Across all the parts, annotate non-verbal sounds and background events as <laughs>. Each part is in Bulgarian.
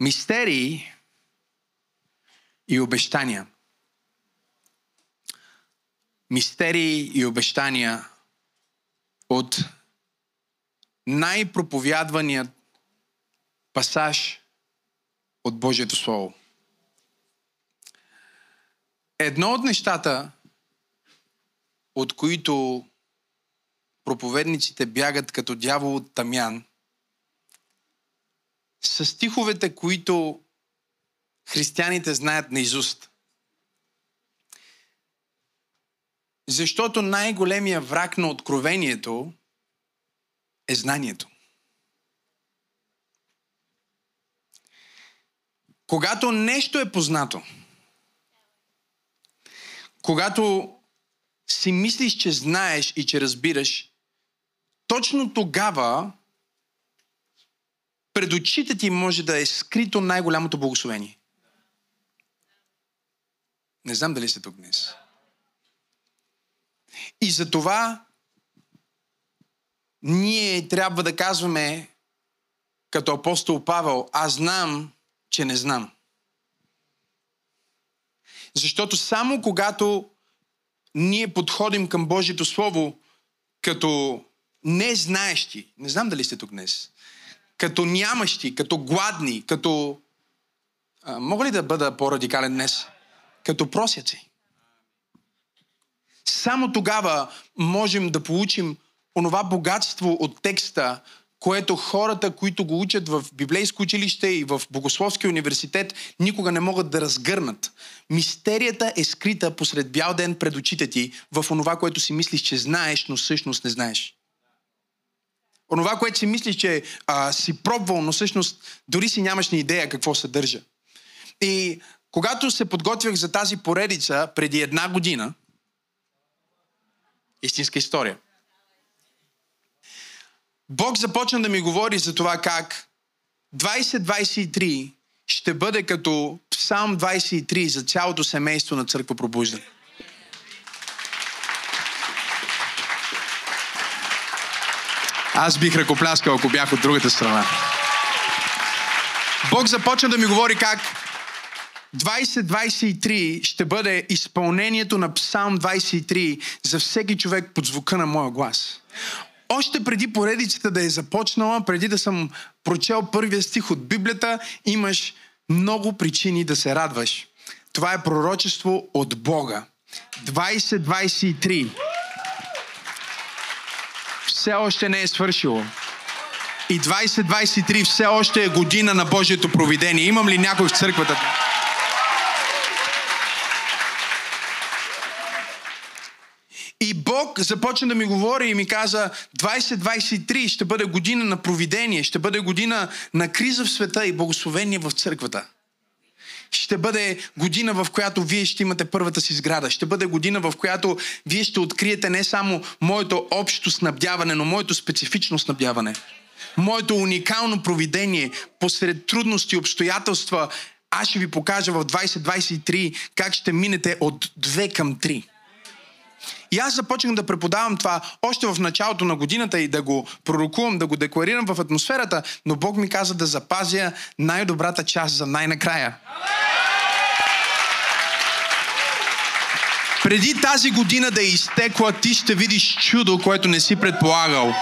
Мистерии и обещания. Мистерии и обещания от най-проповядваният пасаж от Божието Слово. Едно от нещата, от които проповедниците бягат като дявол от тамян, са стиховете, които християните знаят наизуст. Защото най-големия враг на откровението е знанието. Когато нещо е познато, когато си мислиш, че знаеш и че разбираш, точно тогава пред очите ти може да е скрито най-голямото благословение. Не знам дали сте тук днес. И за това ние трябва да казваме като апостол Павел, аз знам, че не знам. Защото само когато ние подходим към Божието Слово като не знаещи, не знам дали сте тук днес, като нямащи, като гладни, като... А, мога ли да бъда по-радикален днес? Като просяци. Само тогава можем да получим онова богатство от текста, което хората, които го учат в библейско училище и в богословски университет, никога не могат да разгърнат. Мистерията е скрита посред бял ден пред очите ти в онова, което си мислиш, че знаеш, но всъщност не знаеш. Онова, което си мислиш, че а, си пробвал, но всъщност дори си нямаш ни идея какво съдържа. И когато се подготвях за тази поредица преди една година, истинска история, Бог започна да ми говори за това как 2023 ще бъде като Псалм 23 за цялото семейство на църква пробуждане. Аз бих ръкопляскал, ако бях от другата страна. Бог започна да ми говори как 2023 ще бъде изпълнението на Псалм 23 за всеки човек под звука на моя глас още преди поредицата да е започнала, преди да съм прочел първия стих от Библията, имаш много причини да се радваш. Това е пророчество от Бога. 2023. Все още не е свършило. И 2023 все още е година на Божието провидение. Имам ли някой в църквата? И Бог започна да ми говори и ми каза, 2023 ще бъде година на провидение, ще бъде година на криза в света и благословение в църквата. Ще бъде година, в която вие ще имате първата си сграда. Ще бъде година, в която вие ще откриете не само моето общо снабдяване, но моето специфично снабдяване. Моето уникално провидение посред трудности и обстоятелства. Аз ще ви покажа в 2023 как ще минете от 2 към 3. И аз започнах да преподавам това още в началото на годината и да го пророкувам, да го декларирам в атмосферата, но Бог ми каза да запазя най-добрата част за най-накрая. Преди тази година да е изтекла, ти ще видиш чудо, което не си предполагал.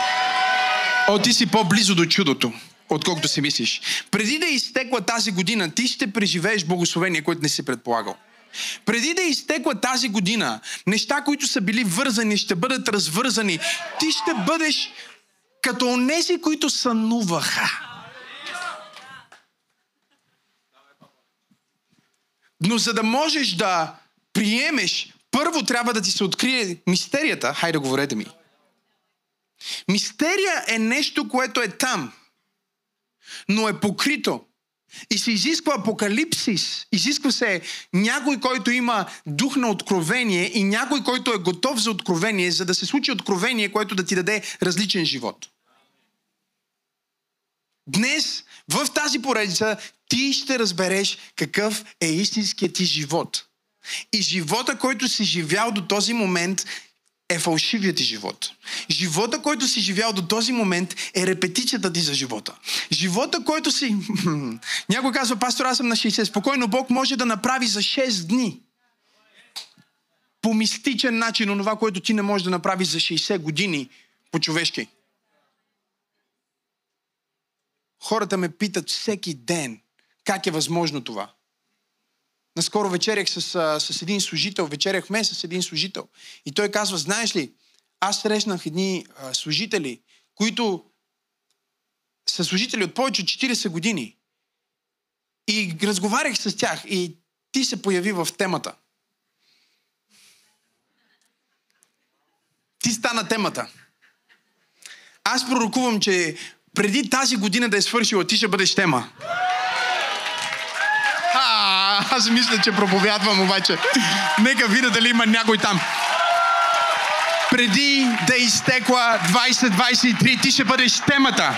О, ти си по-близо до чудото отколкото си мислиш. Преди да е изтекла тази година, ти ще преживееш благословение, което не си предполагал. Преди да изтекла тази година, неща, които са били вързани, ще бъдат развързани. Ти ще бъдеш като онези, които сънуваха. Но за да можеш да приемеш, първо трябва да ти се открие мистерията. Хайде, говорете ми. Мистерия е нещо, което е там, но е покрито. И се изисква апокалипсис. Изисква се някой, който има дух на откровение и някой, който е готов за откровение, за да се случи откровение, което да ти даде различен живот. Днес, в тази поредица, ти ще разбереш какъв е истинският ти живот. И живота, който си живял до този момент, е фалшивият ти живот. Живота, който си живял до този момент, е репетицията ти за живота. Живота, който си... <laughs> Някой казва, пастор, аз съм на 60. Спокойно, Бог може да направи за 6 дни. По мистичен начин, онова, което ти не можеш да направиш за 60 години по-човешки. Хората ме питат всеки ден, как е възможно това. Наскоро вечерях с, с един служител, вечеряхме с един служител. И той казва, знаеш ли, аз срещнах едни служители, които са служители от повече от 40 години. И разговарях с тях и ти се появи в темата. Ти стана темата. Аз пророкувам, че преди тази година да е свършила, ти ще бъдеш тема аз мисля, че проповядвам обаче. Нека видя дали има някой там. Преди да изтекла 2023, ти ще бъдеш темата.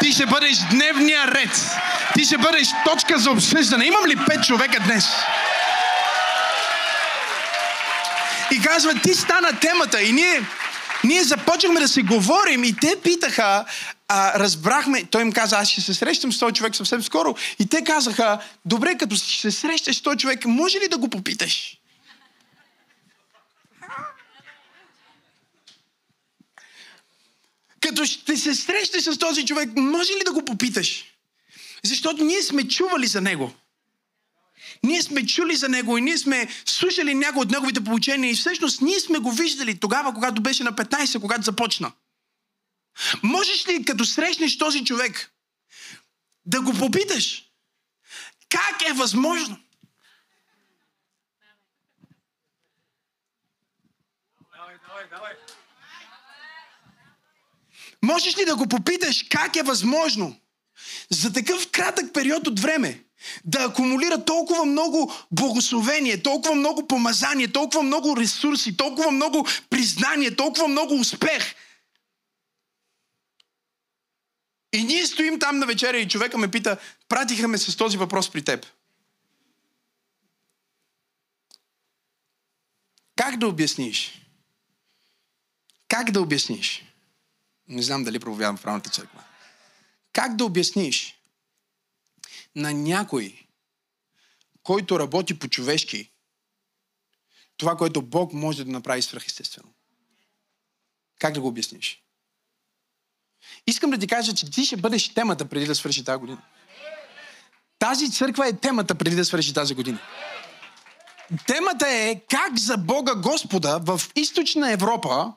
Ти ще бъдеш дневния ред. Ти ще бъдеш точка за обсъждане. Имам ли пет човека днес? И казва, ти стана темата. И ние, ние започнахме да се говорим и те питаха, а, разбрахме, той им каза, аз ще се срещам с този човек съвсем скоро. И те казаха, добре, като ще се срещаш с този човек, може ли да го попиташ? Като ще се срещаш с този човек, може ли да го попиташ? Защото ние сме чували за него. Ние сме чули за него и ние сме слушали някои от неговите получения и всъщност ние сме го виждали тогава, когато беше на 15, когато започна. Можеш ли, като срещнеш този човек, да го попиташ как е възможно? Можеш ли да го попиташ как е възможно за такъв кратък период от време да акумулира толкова много благословение, толкова много помазание, толкова много ресурси, толкова много признание, толкова много успех – И ние стоим там на вечеря и човека ме пита, пратиха ме с този въпрос при теб. Как да обясниш? Как да обясниш? Не знам дали проповядам в правната църква. Как да обясниш на някой, който работи по-човешки, това, което Бог може да направи свръхестествено? Как да го обясниш? Искам да ти кажа, че ти ще бъдеш темата преди да свърши тази година. Тази църква е темата преди да свърши тази година. Темата е как за Бога Господа в източна Европа,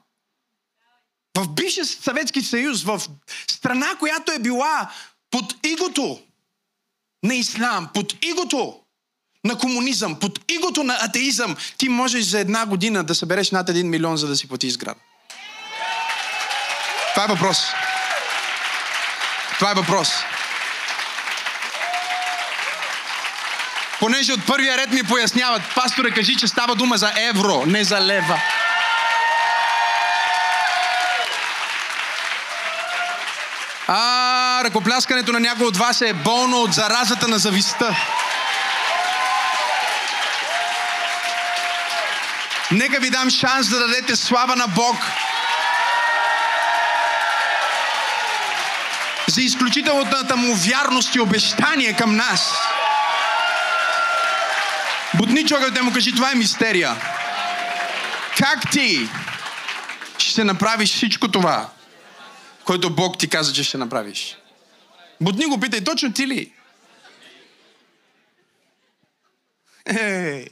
в бившия Съветски съюз, в страна, която е била под игото на ислам, под игото на комунизъм, под игото на атеизъм, ти можеш за една година да събереш над един милион, за да си плати сграда. Това е въпрос. Това е въпрос. Понеже от първия ред ми поясняват, пасторе, кажи, че става дума за евро, не за лева. А, ръкопляскането на някой от вас е болно от заразата на зависта. Нека ви дам шанс да дадете слава на Бог. за изключителната му вярност и обещание към нас. Бутни човека да му кажи, това е мистерия. Как ти ще направиш всичко това, което Бог ти каза, че ще направиш? Бутни го питай, точно ти ли? Е.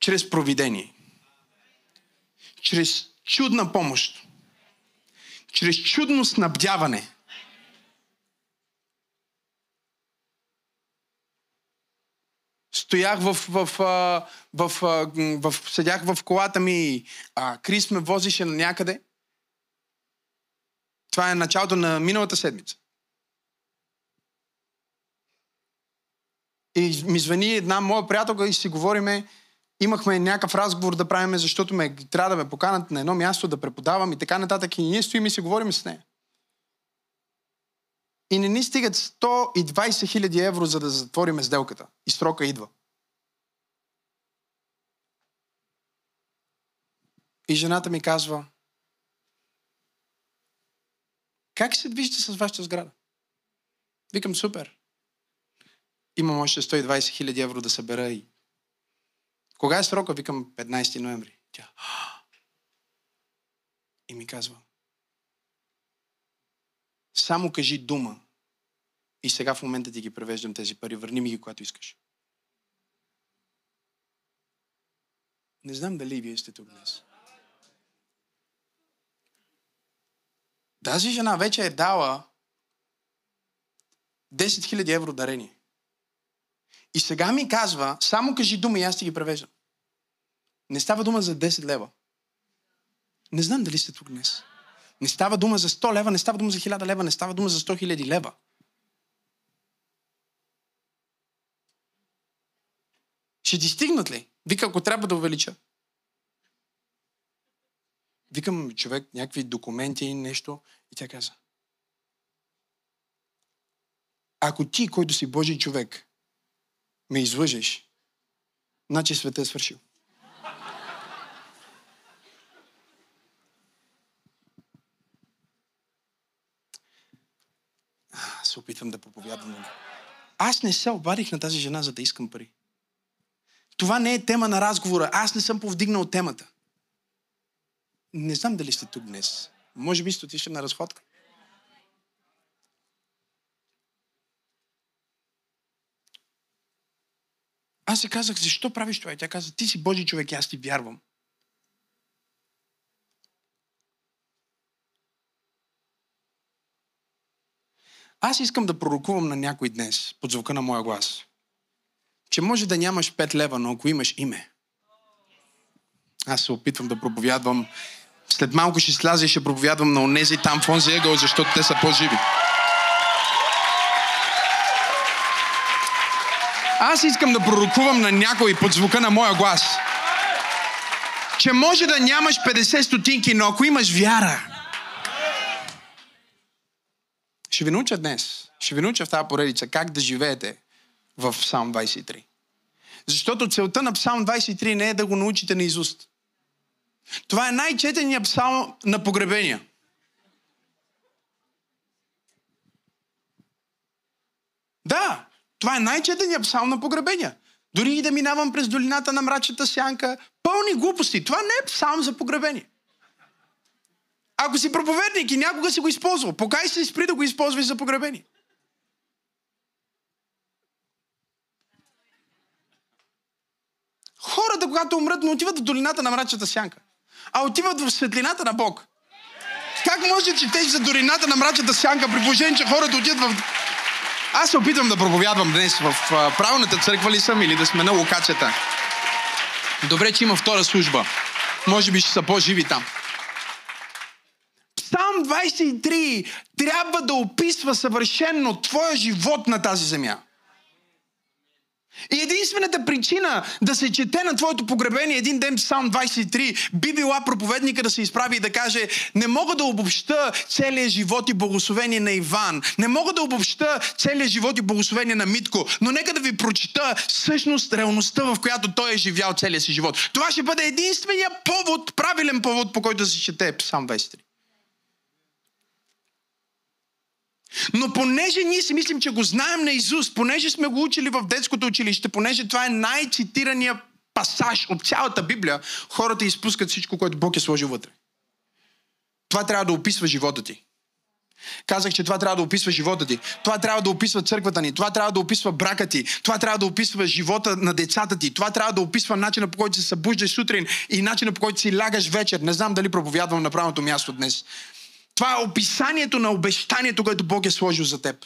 Чрез провидение чрез чудна помощ, чрез чудно снабдяване. Стоях в, в, в, в, в, в, седях в колата ми, а, Крис ме возише на някъде. Това е началото на миналата седмица. И ми звъни една моя приятелка и си говориме имахме някакъв разговор да правиме, защото ме, трябва да ме поканат на едно място да преподавам и така нататък. И ние стоим и си говорим с нея. и не ни стигат 120 хиляди евро, за да затворим сделката. И срока идва. И жената ми казва, как се движите с вашата сграда? Викам, супер. Имам още 120 хиляди евро да събера и... Кога е срока? Викам 15 ноември. Тя... И ми казва, само кажи дума и сега в момента ти ги превеждам тези пари. Върни ми ги, когато искаш. Не знам дали вие сте тук днес. Тази жена вече е дала 10 000 евро дарение. И сега ми казва, само кажи дума и аз ти ги превеждам. Не става дума за 10 лева. Не знам дали сте тук днес. Не става дума за 100 лева, не става дума за 1000 лева, не става дума за 100 000 лева. Ще ти стигнат ли? Вика, ако трябва да увелича. Викам човек, някакви документи, нещо. И тя каза. Ако ти, който си Божий човек, ме излъжеш, значи света е свършил. се опитвам да проповядвам. Аз не се обадих на тази жена, за да искам пари. Това не е тема на разговора. Аз не съм повдигнал темата. Не знам дали сте тук днес. Може би сте отишли на разходка. Аз се казах, защо правиш това? И тя каза, ти си Божий човек и аз ти вярвам. Аз искам да пророкувам на някой днес, под звука на моя глас, че може да нямаш 5 лева, но ако имаш име, аз се опитвам да проповядвам. След малко ще сляза и ще проповядвам на онези там в онзи ъгъл, защото те са по-живи. Аз искам да пророкувам на някой под звука на моя глас, че може да нямаш 50 стотинки, но ако имаш вяра, ще ви науча днес, ще ви науча в тази поредица как да живеете в Псалм 23. Защото целта на Псалм 23 не е да го научите на изуст. Това е най-четения псалм на погребения. Да, това е най-четения псалм на погребения. Дори и да минавам през долината на мрачната сянка, пълни глупости. Това не е псалм за погребение. Ако си проповедник и някога си го използвал, покай се и спри да го използваш за погребение. Хората, когато умрат, не отиват в долината на мрачната сянка, а отиват в светлината на Бог. Как може, че те за долината на мрачната сянка, при положение, че хората отиват в... Аз се опитвам да проповядвам днес в правилната църква ли съм или да сме на локацията. Добре, че има втора служба. Може би ще са по-живи там. Псалм 23 трябва да описва съвършенно твоя живот на тази земя. И единствената причина да се чете на твоето погребение един ден Псалм 23 би била проповедника да се изправи и да каже не мога да обобща целият живот и благословение на Иван, не мога да обобща целият живот и благословение на Митко, но нека да ви прочита всъщност реалността, в която той е живял целия си живот. Това ще бъде единствения повод, правилен повод, по който да се чете Псалм 23. Но понеже ние си мислим, че го знаем на Изус, понеже сме го учили в детското училище, понеже това е най-цитирания пасаж от цялата Библия, хората изпускат всичко, което Бог е сложил вътре. Това трябва да описва живота ти. Казах, че това трябва да описва живота ти. Това трябва да описва църквата ни. Това трябва да описва брака ти. Това трябва да описва живота на децата ти. Това трябва да описва начина по който се събуждаш сутрин и начина по който си лягаш вечер. Не знам дали проповядвам на правилното място днес. Това е описанието на обещанието, което Бог е сложил за теб.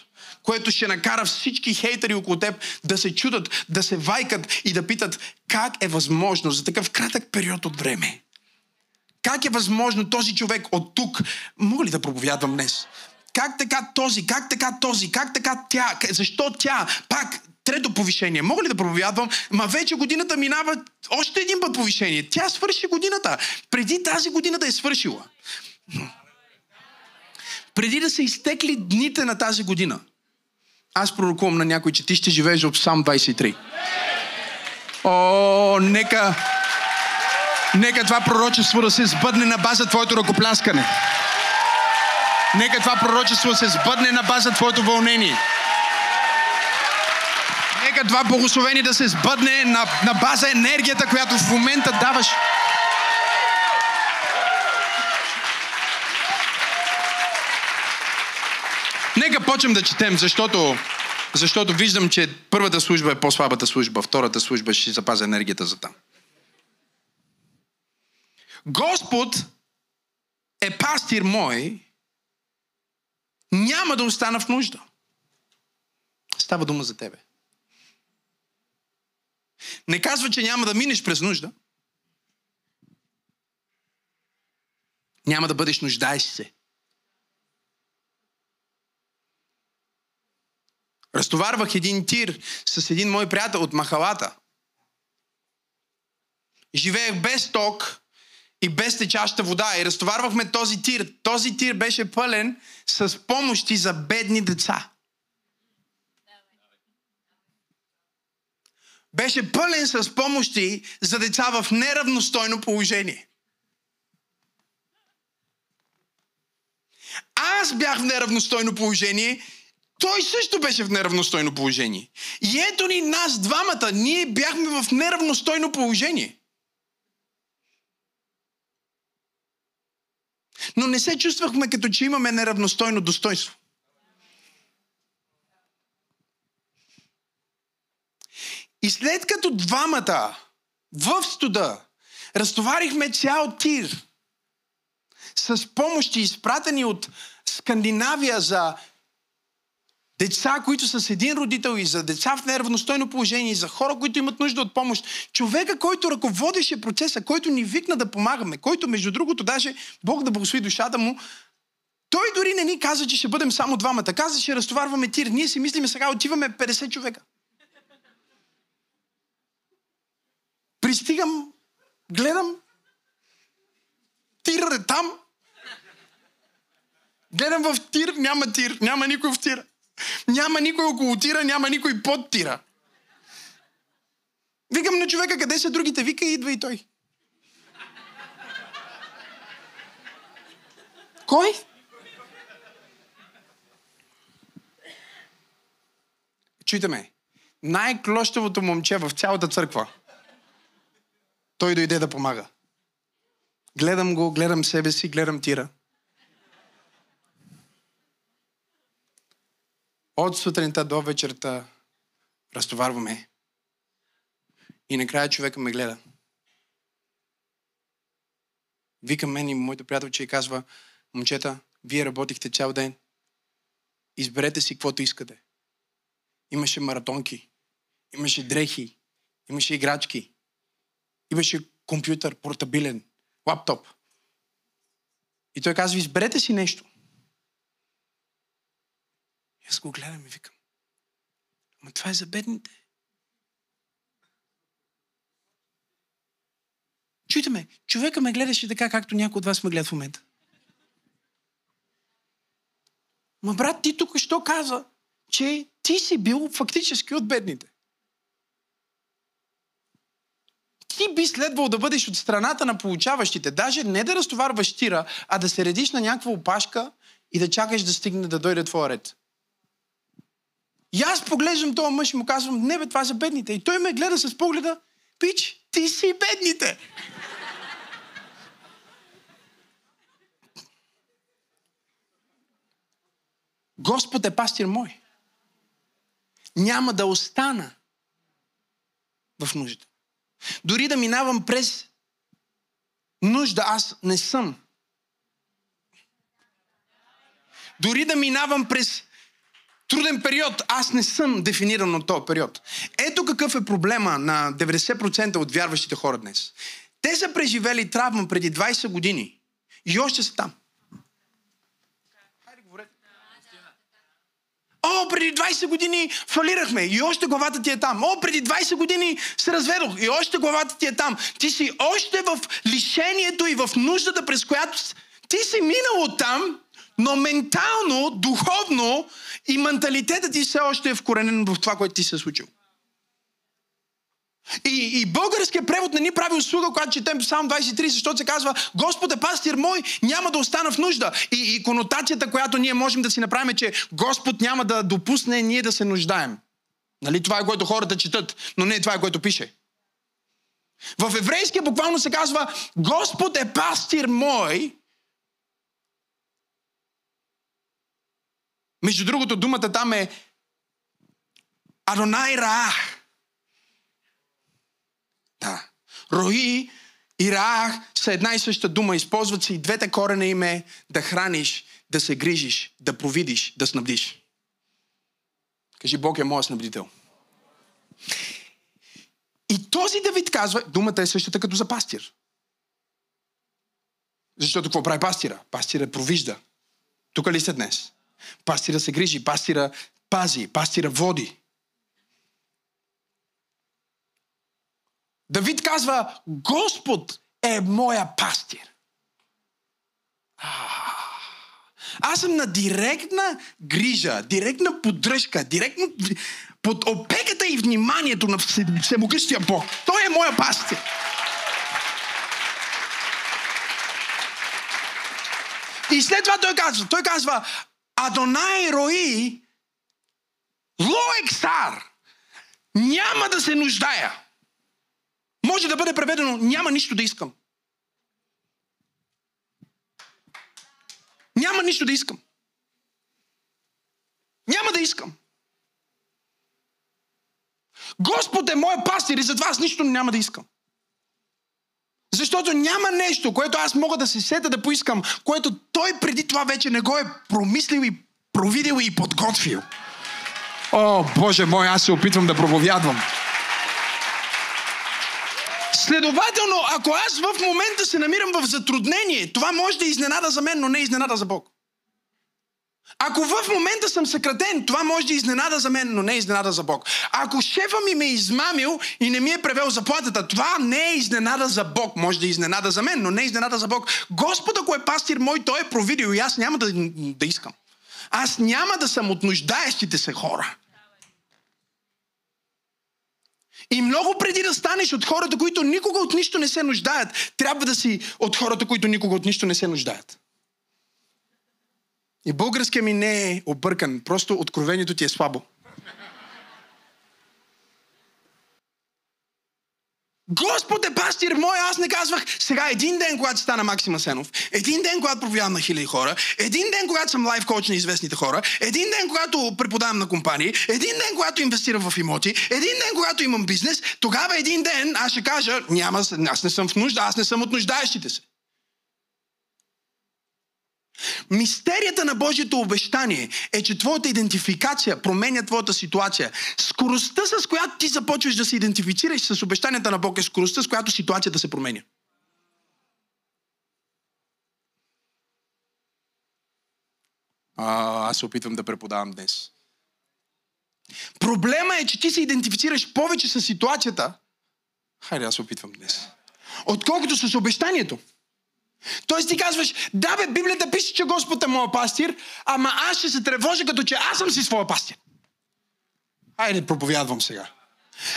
Което ще накара всички хейтери около теб да се чудат, да се вайкат и да питат как е възможно за такъв кратък период от време. Как е възможно този човек от тук, мога ли да проповядвам днес? Как така този, как така този, как така тя, защо тя, пак трето повишение. Мога ли да проповядвам? Ма вече годината минава още един път повишение. Тя свърши годината. Преди тази година да е свършила. Преди да са изтекли дните на тази година, аз пророкувам на някой, че ти ще живееш от сам 23. О, нека, нека това пророчество да се сбъдне на база твоето ръкопляскане. Нека това пророчество се сбъдне на база твоето вълнение. Нека това благословение да се сбъдне на, на база енергията, която в момента даваш. Нека почнем да четем, защото, защото виждам, че първата служба е по-слабата служба, втората служба ще запазя енергията за там. Господ е пастир мой, няма да остана в нужда. Става дума за тебе. Не казва, че няма да минеш през нужда. Няма да бъдеш нуждаещ се. Разтоварвах един тир с един мой приятел от Махалата. Живеех без ток и без течаща вода и разтоварвахме този тир. Този тир беше пълен с помощи за бедни деца. Беше пълен с помощи за деца в неравностойно положение. Аз бях в неравностойно положение той също беше в неравностойно положение. И ето ни нас двамата, ние бяхме в неравностойно положение. Но не се чувствахме като че имаме неравностойно достоинство. И след като двамата в студа разтоварихме цял тир с помощи, изпратени от Скандинавия за деца, които са с един родител и за деца в неравностойно положение и за хора, които имат нужда от помощ. Човека, който ръководеше процеса, който ни викна да помагаме, който между другото даже Бог да благослови душата му, той дори не ни каза, че ще бъдем само двамата. Каза, че разтоварваме тир. Ние си мислиме сега, отиваме 50 човека. Пристигам, гледам, тирът е там. Гледам в тир, няма тир, няма никой в тира. Няма никой около тира, няма никой под тира. Викам на човека, къде са другите? Вика, идва и той. Кой? Чуйте ме. Най-клощевото момче в цялата църква. Той дойде да помага. Гледам го, гледам себе си, гледам тира. От сутринта до вечерта разтоварваме. И накрая човека ме гледа. Вика мен и моето приятелче и казва, момчета, вие работихте цял ден. Изберете си каквото искате. Имаше маратонки, имаше дрехи, имаше играчки, имаше компютър, портабилен, лаптоп. И той казва, изберете си нещо. И аз го гледам и викам. Ама това е за бедните. Чуйте ме, човека ме гледаше така, както някой от вас ме гледа в момента. Ма брат, ти тук що каза, че ти си бил фактически от бедните. Ти би следвал да бъдеш от страната на получаващите. Даже не да разтоварваш тира, а да се редиш на някаква опашка и да чакаш да стигне да дойде твоя ред. И аз поглеждам този мъж и му казвам, не бе, това са бедните. И той ме гледа с погледа, пич, ти си бедните. Господ е пастир мой. Няма да остана в нужда. Дори да минавам през нужда, аз не съм. Дори да минавам през труден период. Аз не съм дефиниран от този период. Ето какъв е проблема на 90% от вярващите хора днес. Те са преживели травма преди 20 години и още са там. О, преди 20 години фалирахме и още главата ти е там. О, преди 20 години се разведох и още главата ти е там. Ти си още в лишението и в нуждата, през която ти си минал от там, Но ментално, духовно и менталитетът ти все още е вкоренен в това, което ти се е случило. И, и българският превод не ни прави услуга, когато четем Псалм 23, защото се казва Господ е пастир мой, няма да остана в нужда. И, и конотацията, която ние можем да си направим е, че Господ няма да допусне ние да се нуждаем. Нали? Това е което хората четат, но не е това, е което пише. В еврейския буквално се казва Господ е пастир мой. Между другото, думата там е Адонай Раах. Да. Рои и Раах са една и съща дума. Използват се и двете корена име да храниш, да се грижиш, да провидиш, да снабдиш. Кажи, Бог е моят снабдител. И този Давид казва, думата е същата като за пастир. Защото какво прави пастира? Пастира провижда. Тук ли сте днес? Пастира се грижи, пастира пази, пастира води. Давид казва, Господ е моя пастир. Аз съм на директна грижа, директна поддръжка, директно под опеката и вниманието на всемогъщия Бог. Той е моя пастир. И след това той казва, той казва, Адонай Рои, Лоексар, няма да се нуждая. Може да бъде преведено, няма нищо да искам. Няма нищо да искам. Няма да искам. Господ е моят пастир и затова аз нищо няма да искам. Защото няма нещо, което аз мога да се сета да поискам, което той преди това вече не го е промислил и провидел и подготвил. О, Боже мой, аз се опитвам да проповядвам. Следователно, ако аз в момента се намирам в затруднение, това може да е изненада за мен, но не е изненада за Бог. Ако в момента съм съкратен, това може да изненада за мен, но не е изненада за Бог. Ако шефа ми ме е измамил и не ми е превел заплатата, това не е изненада за Бог. Може да е изненада за мен, но не е изненада за Бог. Господ, ако е пастир мой, той е провидил и аз няма да, да искам. Аз няма да съм от нуждаещите се хора. И много преди да станеш от хората, които никога от нищо не се нуждаят, трябва да си от хората, които никога от нищо не се нуждаят. И българския ми не е объркан, просто откровението ти е слабо. Господ е пастир мой, аз не казвах сега един ден, когато стана Максима Сенов, един ден, когато проповядам на хиляди хора, един ден, когато съм лайф коуч на известните хора, един ден, когато преподавам на компании, един ден, когато инвестирам в имоти, един ден, когато имам бизнес, тогава един ден аз ще кажа, няма, аз не съм в нужда, аз не съм от нуждаещите се. Мистерията на Божието обещание е, че твоята идентификация променя твоята ситуация. Скоростта, с която ти започваш да се идентифицираш с обещанията на Бог е скоростта, с която ситуацията се променя. А, аз се опитвам да преподавам днес. Проблема е, че ти се идентифицираш повече с ситуацията. Хайде, аз се опитвам днес. Отколкото с обещанието. Тоест ти казваш, да бе, Библията пише, че Господ е моят пастир, ама аз ще се тревожа като че аз съм си своя пастир. Айде, проповядвам сега.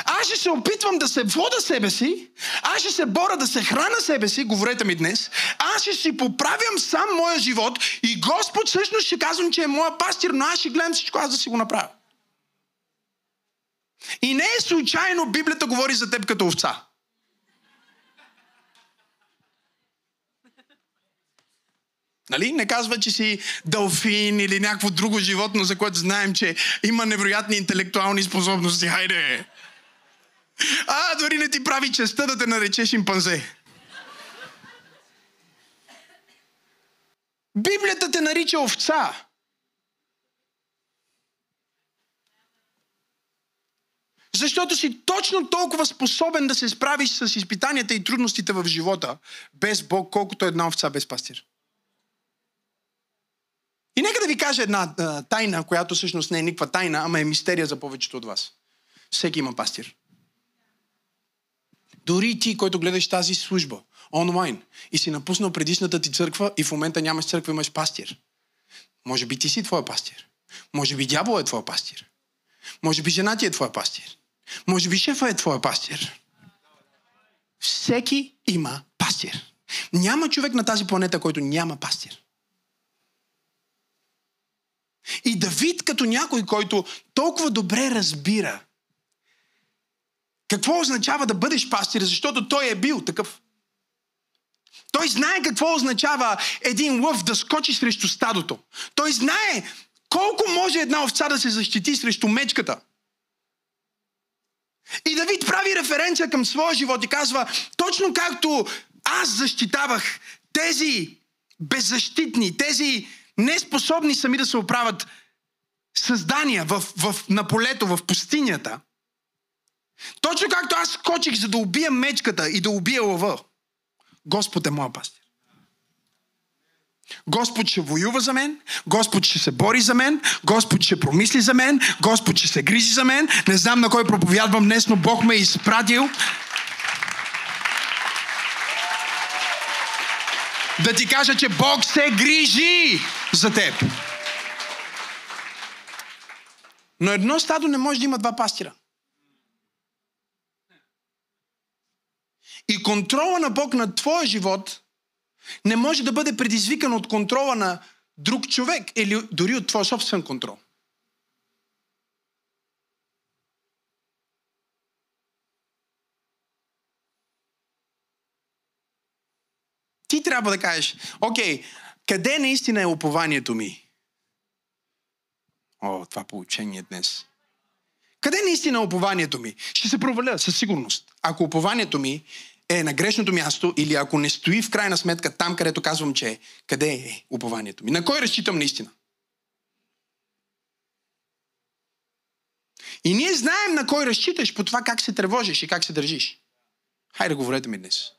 Аз ще се опитвам да се вода себе си, аз ще се боря да се храна себе си, говорете ми днес, аз ще си поправям сам моя живот и Господ всъщност ще казвам, че е моя пастир, но аз ще гледам всичко аз да си го направя. И не е случайно Библията говори за теб като овца. Нали? Не казва, че си дълфин или някакво друго животно, за което знаем, че има невероятни интелектуални способности. Хайде! А, дори не ти прави честа да те нарече шимпанзе. Библията те нарича овца. Защото си точно толкова способен да се справиш с изпитанията и трудностите в живота без Бог, колкото една овца без пастир. И нека да ви кажа една а, тайна, която всъщност не е никаква тайна, ама е мистерия за повечето от вас. Всеки има пастир. Дори ти, който гледаш тази служба онлайн и си напуснал предишната ти църква и в момента нямаш църква, имаш пастир. Може би ти си твоя пастир. Може би дявол е твоя пастир. Може би жена ти е твоя пастир. Може би шефа е твоя пастир. Всеки има пастир. Няма човек на тази планета, който няма пастир. И Давид като някой, който толкова добре разбира какво означава да бъдеш пастир, защото той е бил такъв. Той знае какво означава един лъв да скочи срещу стадото. Той знае колко може една овца да се защити срещу мечката. И Давид прави референция към своя живот и казва, точно както аз защитавах тези беззащитни, тези неспособни сами да се оправят създания в, в, на полето, в пустинята, точно както аз скочих за да убия мечката и да убия лъва, Господ е моя пастир. Господ ще воюва за мен, Господ ще се бори за мен, Господ ще промисли за мен, Господ ще се грижи за мен. Не знам на кой проповядвам днес, но Бог ме е изпратил да ти кажа, че Бог се грижи за теб. Но едно стадо не може да има два пастира. И контрола на Бог на твоя живот не може да бъде предизвикан от контрола на друг човек или дори от твоя собствен контрол. Ти трябва да кажеш, окей, къде наистина е упованието ми? О, това получение днес. Къде наистина е упованието ми? Ще се проваля със сигурност. Ако упованието ми е на грешното място или ако не стои в крайна сметка там, където казвам, че е, къде е упованието ми? На кой разчитам наистина? И ние знаем на кой разчиташ по това как се тревожиш и как се държиш. Хайде, говорете ми днес.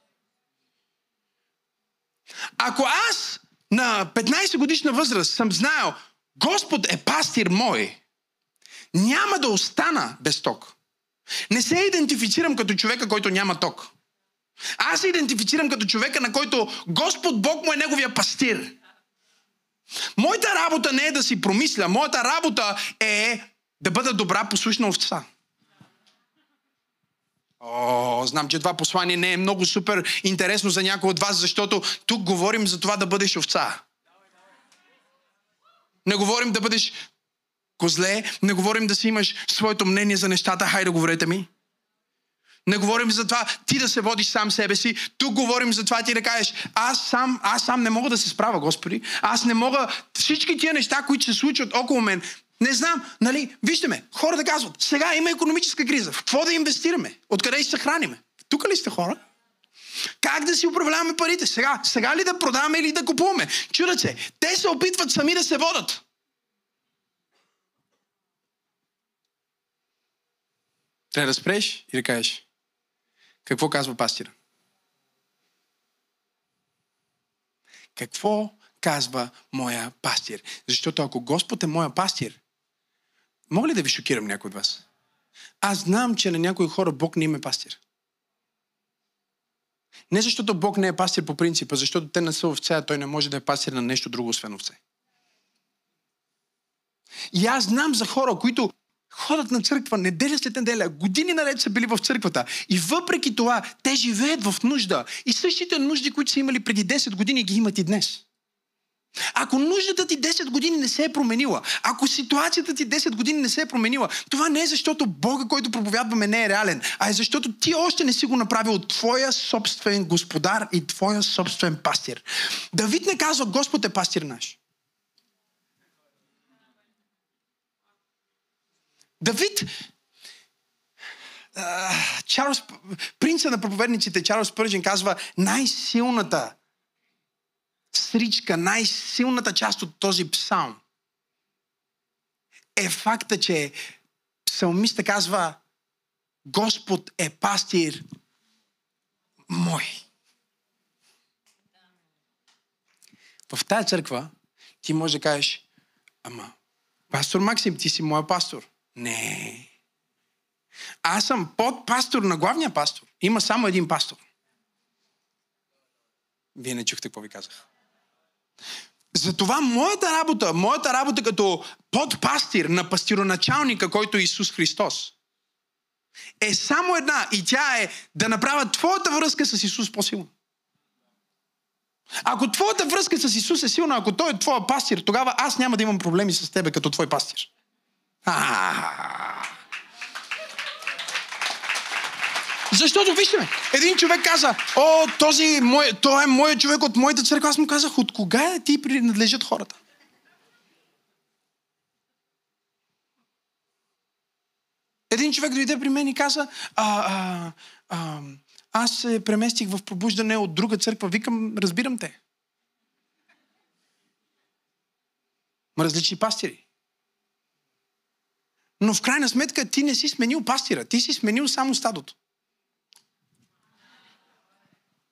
Ако аз на 15 годишна възраст съм знаел, Господ е пастир мой, няма да остана без ток. Не се идентифицирам като човека, който няма ток. Аз се идентифицирам като човека, на който Господ Бог му е неговия пастир. Моята работа не е да си промисля, моята работа е да бъда добра послушна овца. О, знам, че това послание не е много супер интересно за някой от вас, защото тук говорим за това да бъдеш овца. Не говорим да бъдеш козле, не говорим да си имаш своето мнение за нещата, хайде говорете ми. Не говорим за това ти да се водиш сам себе си. Тук говорим за това ти да кажеш, аз сам, аз сам не мога да се справя, Господи. Аз не мога всички тия неща, които се случват около мен, не знам, нали, вижте ме, хората казват, сега има економическа криза, в какво да инвестираме? Откъде ще се храниме? Тук ли сте хора? Как да си управляваме парите? Сега, сега ли да продаваме или да купуваме? Чудат се. Те се опитват сами да се водат. Трябва да спреш и да кажеш, какво казва пастира? Какво казва моя пастир? Защото ако Господ е моя пастир, Мога ли да ви шокирам някой от вас? Аз знам, че на някои хора Бог не им е пастир. Не защото Бог не е пастир по принципа, защото те не са овце, а Той не може да е пастир на нещо друго, освен овце. И аз знам за хора, които ходят на църква неделя след неделя, години наред са били в църквата. И въпреки това, те живеят в нужда. И същите нужди, които са имали преди 10 години, ги имат и днес. Ако нуждата ти 10 години не се е променила, ако ситуацията ти 10 години не се е променила, това не е защото Бога, който проповядваме, не е реален, а е защото ти още не си го направил твоя собствен господар и твоя собствен пастир. Давид не казва, Господ е пастир наш. Давид, Чарлз, принца на проповедниците Чарлз Пържен казва най-силната сричка, най-силната част от този псалм е факта, че псалмиста казва Господ е пастир мой. В тази църква ти може да кажеш, ама, пастор Максим, ти си моя пастор. Не. Аз съм под пастор на главния пастор. Има само един пастор. Вие не чухте какво ви казах. Затова моята работа, моята работа като подпастир на пастироначалника, който е Исус Христос, е само една и тя е да направя твоята връзка с Исус по-силна. Ако твоята връзка с Исус е силна, ако Той е твоя пастир, тогава аз няма да имам проблеми с тебе като твой пастир. Защото, вижте ме, един човек каза, о, този мой, той е моят човек от моята църква. Аз му казах, от кога е ти принадлежат хората? Един човек дойде при мен и каза, а, а, а, аз се преместих в пробуждане от друга църква. Викам, разбирам те. Ма различни пастири. Но в крайна сметка ти не си сменил пастира. Ти си сменил само стадото.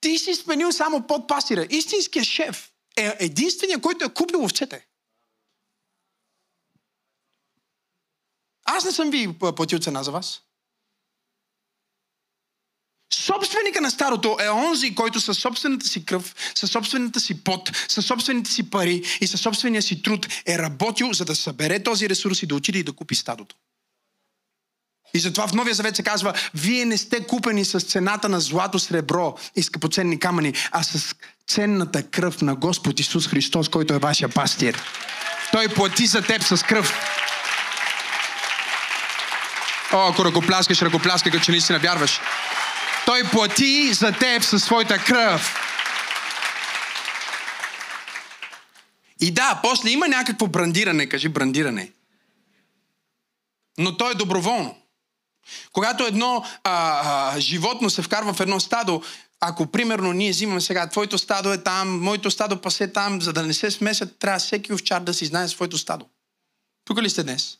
Ти си сменил само под пастира. Истинският шеф е единствения, който е купил овцете. Аз не съм ви платил цена за вас. Собственика на старото е онзи, който със собствената си кръв, със собствената си пот, със собствените си пари и със собствения си труд е работил, за да събере този ресурс и да отиде и да купи стадото. И затова в Новия Завет се казва, вие не сте купени с цената на злато, сребро и скъпоценни камъни, а с ценната кръв на Господ Исус Христос, който е вашия пастир. Той плати за теб с кръв. О, ако ръкопляскаш, ръкопляскай, като че наистина вярваш. Той плати за теб със своята кръв. И да, после има някакво брандиране, кажи брандиране. Но то е доброволно. Когато едно а, а, животно се вкарва в едно стадо, ако примерно ние взимаме сега, твоето стадо е там, моето стадо пасе там, за да не се смесят, трябва всеки овчар да си знае своето стадо. Тук ли сте днес?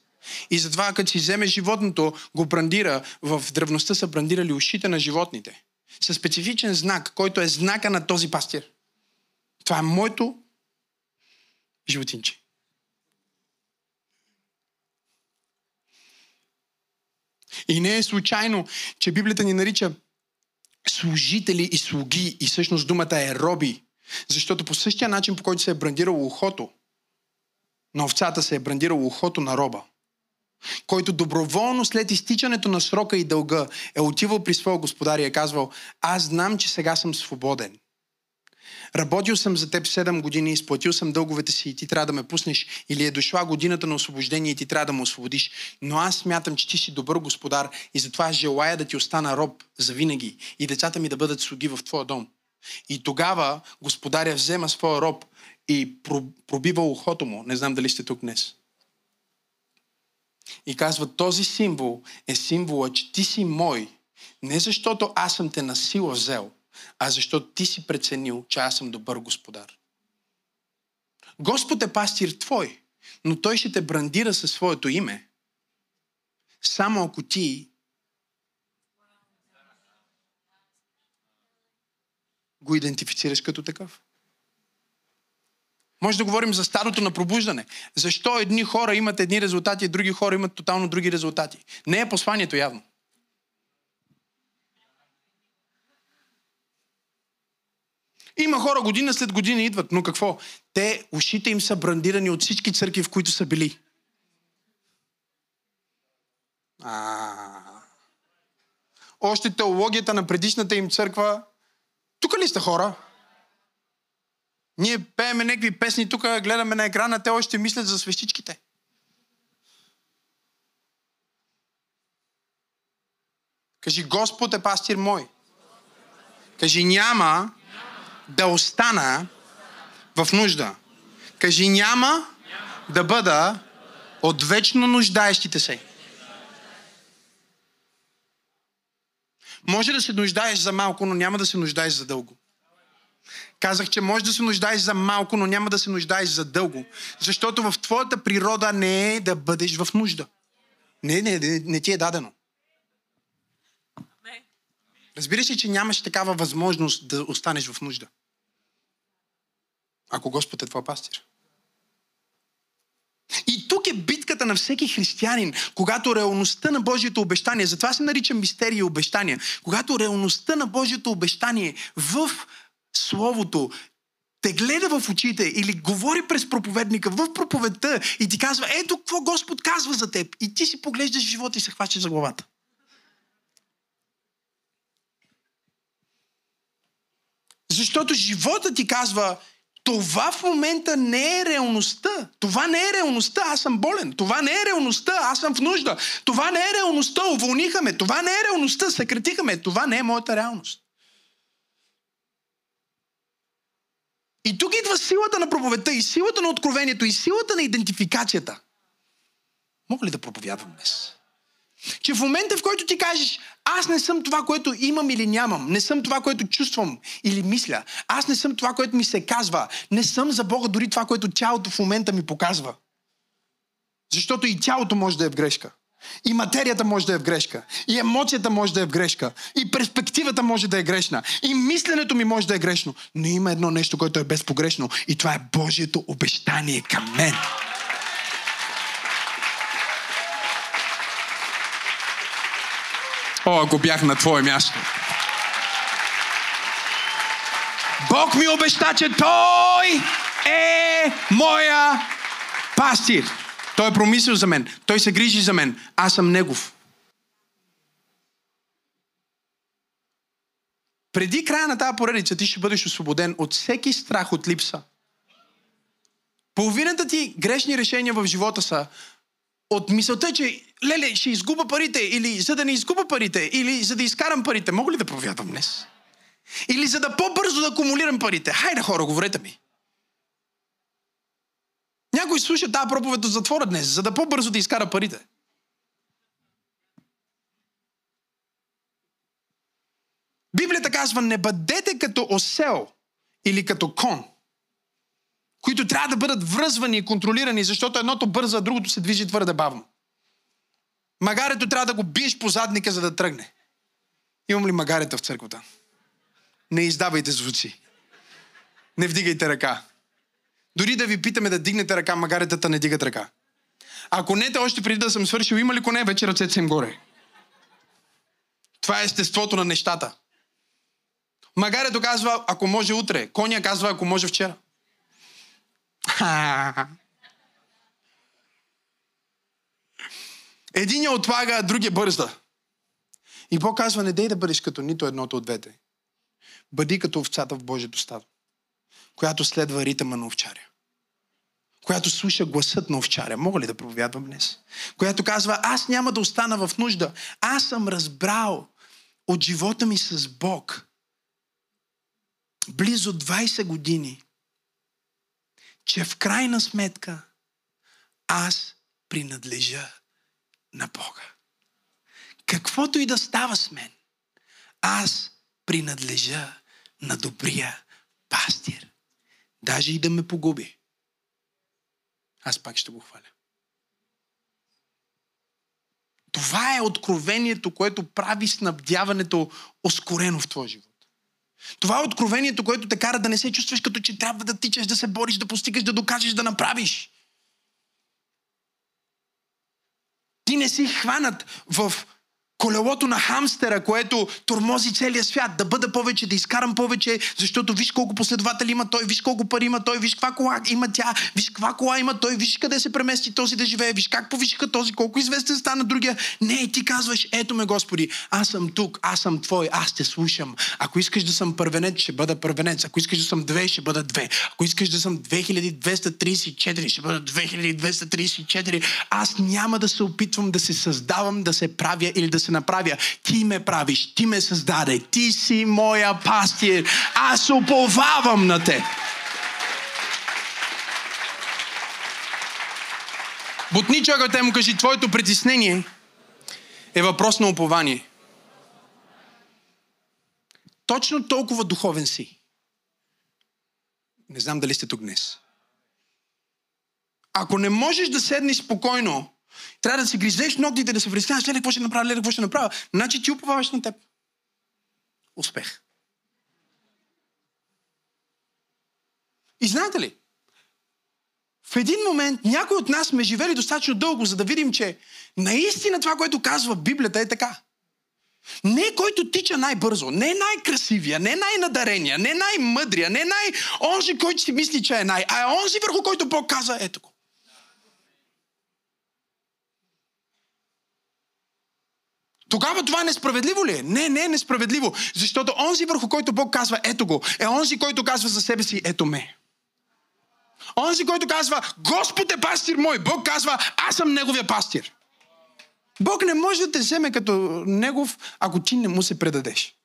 И затова, като си вземе животното, го брандира, в древността са брандирали ушите на животните. Със специфичен знак, който е знака на този пастир. Това е моето животинче. И не е случайно, че Библията ни нарича служители и слуги и всъщност думата е роби. Защото по същия начин, по който се е брандирало ухото, на овцата се е брандирало ухото на роба който доброволно след изтичането на срока и дълга е отивал при своя господар и е казвал, аз знам, че сега съм свободен. Работил съм за теб 7 години, изплатил съм дълговете си и ти трябва да ме пуснеш. Или е дошла годината на освобождение и ти трябва да ме освободиш. Но аз смятам, че ти си добър господар и затова желая да ти остана роб за винаги и децата ми да бъдат слуги в твоя дом. И тогава господаря взема своя роб и пробива ухото му. Не знам дали сте тук днес. И казва, този символ е символа, че ти си мой, не защото аз съм те на сила взел, а защото ти си преценил, че аз съм добър господар. Господ е пастир твой, но той ще те брандира със своето име, само ако ти го идентифицираш като такъв. Може да говорим за старото на пробуждане. Защо едни хора имат едни резултати, други хора имат тотално други резултати. Не е посланието явно. Има хора година след година идват, но какво? Те, ушите им са брандирани от всички църкви, в които са били. А... Още теологията на предишната им църква. Тук ли сте хора? Ние пееме някакви песни тук, гледаме на екрана, те още мислят за свещичките. Кажи, Господ е пастир мой. Кажи, няма да остана в нужда. Кажи, няма да бъда от вечно нуждаещите се. Може да се нуждаеш за малко, но няма да се нуждаеш за дълго. Казах, че можеш да се нуждаеш за малко, но няма да се нуждаеш за дълго. Защото в твоята природа не е да бъдеш в нужда. Не, не, не, не ти е дадено. Разбираш ли, че нямаш такава възможност да останеш в нужда? Ако Господ е твой пастир. И тук е битката на всеки християнин, когато реалността на Божието обещание, затова се нарича мистерия и обещания, когато реалността на Божието обещание в Словото те гледа в очите или говори през проповедника в проповедта и ти казва, ето какво Господ казва за теб. И ти си поглеждаш живота и се хващаш за главата. Защото живота ти казва, това в момента не е реалността. Това не е реалността, аз съм болен. Това не е реалността, аз съм в нужда. Това не е реалността, уволниха ме. Това не е реалността, съкратиха ме. Това не е моята реалност. И тук идва силата на проповедта, и силата на откровението, и силата на идентификацията. Мога ли да проповядвам днес? Че в момента, в който ти кажеш, аз не съм това, което имам или нямам, не съм това, което чувствам или мисля, аз не съм това, което ми се казва, не съм за Бога дори това, което тялото в момента ми показва. Защото и тялото може да е в грешка. И материята може да е в грешка. И емоцията може да е в грешка. И перспективата може да е грешна. И мисленето ми може да е грешно. Но има едно нещо, което е безпогрешно. И това е Божието обещание към мен. О, ако бях на твое място. Бог ми обеща, че Той е моя пастир. Той е промислил за мен. Той се грижи за мен. Аз съм Негов. Преди края на тази поредица ти ще бъдеш освободен от всеки страх от липса. Половината ти грешни решения в живота са от мисълта, че леле, ще изгуба парите, или за да не изгуба парите, или за да изкарам парите. Мога ли да проповядвам днес? Или за да по-бързо да акумулирам парите. Хайде хора, говорете ми. Някой слуша тази проповед от затвора днес, за да по-бързо да изкара парите. Библията казва, не бъдете като осел или като кон, които трябва да бъдат връзвани и контролирани, защото едното бърза, а другото се движи твърде бавно. Магарето трябва да го биеш по задника, за да тръгне. Имам ли магарета в църквата? Не издавайте звуци. Не вдигайте ръка. Дори да ви питаме да дигнете ръка, магаретата не дигат ръка. Ако не, още преди да съм свършил, има ли коне, вече ръцете са им горе. Това е естеството на нещата. Магарето казва, ако може утре. Коня казва, ако може вчера. <laughs> Един я отлага, а другия бърза. И Бог казва, не дей да бъдеш като нито едното от двете. Бъди като овцата в Божието стадо, която следва ритъма на овчаря. Която слуша гласът на овчаря. Мога ли да проповядвам днес? Която казва, аз няма да остана в нужда. Аз съм разбрал от живота ми с Бог близо 20 години, че в крайна сметка аз принадлежа на Бога. Каквото и да става с мен, аз принадлежа на добрия пастир. Даже и да ме погуби. Аз пак ще го хваля. Това е откровението, което прави снабдяването ускорено в твоя живот. Това е откровението, което те кара да не се чувстваш като че трябва да тичаш, да се бориш, да постигаш, да докажеш, да направиш. Ти не си хванат в колелото на хамстера, което тормози целия свят, да бъда повече, да изкарам повече, защото виж колко последователи има той, виж колко пари има той, виж каква кола има тя, виж каква кола има той, виж къде се премести този да живее, виж как повишиха този, колко известен стана другия. Не, ти казваш, ето ме Господи, аз съм тук, аз съм Твой, аз те слушам. Ако искаш да съм първенец, ще бъда първенец. Ако искаш да съм две, ще бъда две. Ако искаш да съм 2234, ще бъда 2234. Аз няма да се опитвам да се създавам, да се правя или да се направя. Ти ме правиш, ти ме създаде, ти си моя пастир. Аз уповавам на те. Бутни те му кажи, твоето притеснение е въпрос на упование. Точно толкова духовен си. Не знам дали сте тук днес. Ако не можеш да седнеш спокойно трябва да си гризеш ногтите, да се връзкаш, леле, какво ще направя, леле, какво ще направя. Значи ти уповаваш на теб. Успех. И знаете ли, в един момент някой от нас сме живели достатъчно дълго, за да видим, че наистина това, което казва Библията е така. Не който тича най-бързо, не най-красивия, не най-надарения, не най-мъдрия, не най-онзи, който си мисли, че е най- а е онзи върху който Бог каза, ето го. Тогава това несправедливо ли е? Не, не е несправедливо. Защото онзи върху който Бог казва, ето го, е онзи, който казва за себе си, ето ме. Онзи, който казва, Господ е пастир мой. Бог казва, аз съм неговия пастир. Бог не може да те вземе като негов, ако ти не му се предадеш.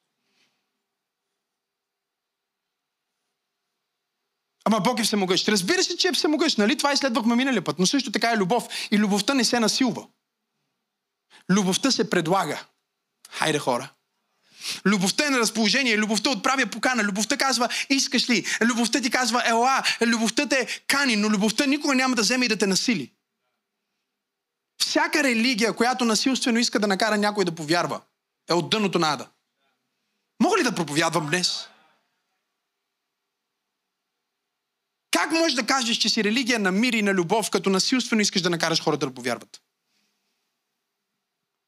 Ама Бог е всемогъщ. Разбира се, че е всемогъщ. Нали? Това изследвахме миналия път. Но също така е любов. И любовта не се насилва. Любовта се предлага. Хайде хора. Любовта е на разположение, любовта отправя покана, любовта казва, искаш ли? Любовта ти казва, ела, любовта те кани, но любовта никога няма да вземе и да те насили. Всяка религия, която насилствено иска да накара някой да повярва, е от дъното на ада. Мога ли да проповядвам днес? Как можеш да кажеш, че си религия на мир и на любов, като насилствено искаш да накараш хората да повярват?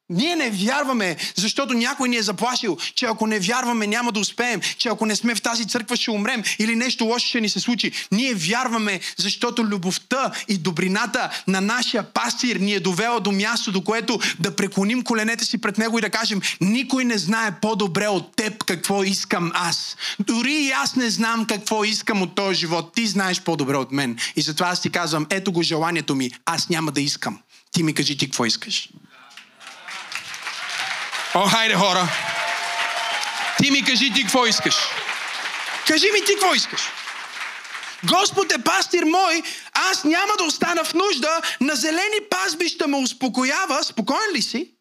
Ние не вярваме, защото някой ни е заплашил, че ако не вярваме няма да успеем, че ако не сме в тази църква ще умрем или нещо лошо ще ни се случи. Ние вярваме, защото любовта и добрината на нашия пастир ни е довела до място, до което да преклоним коленете си пред него и да кажем, никой не знае по-добре от теб какво искам аз. Дори и аз не знам какво искам от този живот. Ти знаеш по-добре от мен. И затова аз ти казвам, ето го желанието ми, аз няма да искам. Ти ми кажи ти какво искаш. О, хайде хора! Ти ми кажи ти какво искаш. Кажи ми ти какво искаш. Господ е пастир мой, аз няма да остана в нужда, на зелени пазбища ме успокоява. Спокоен ли си?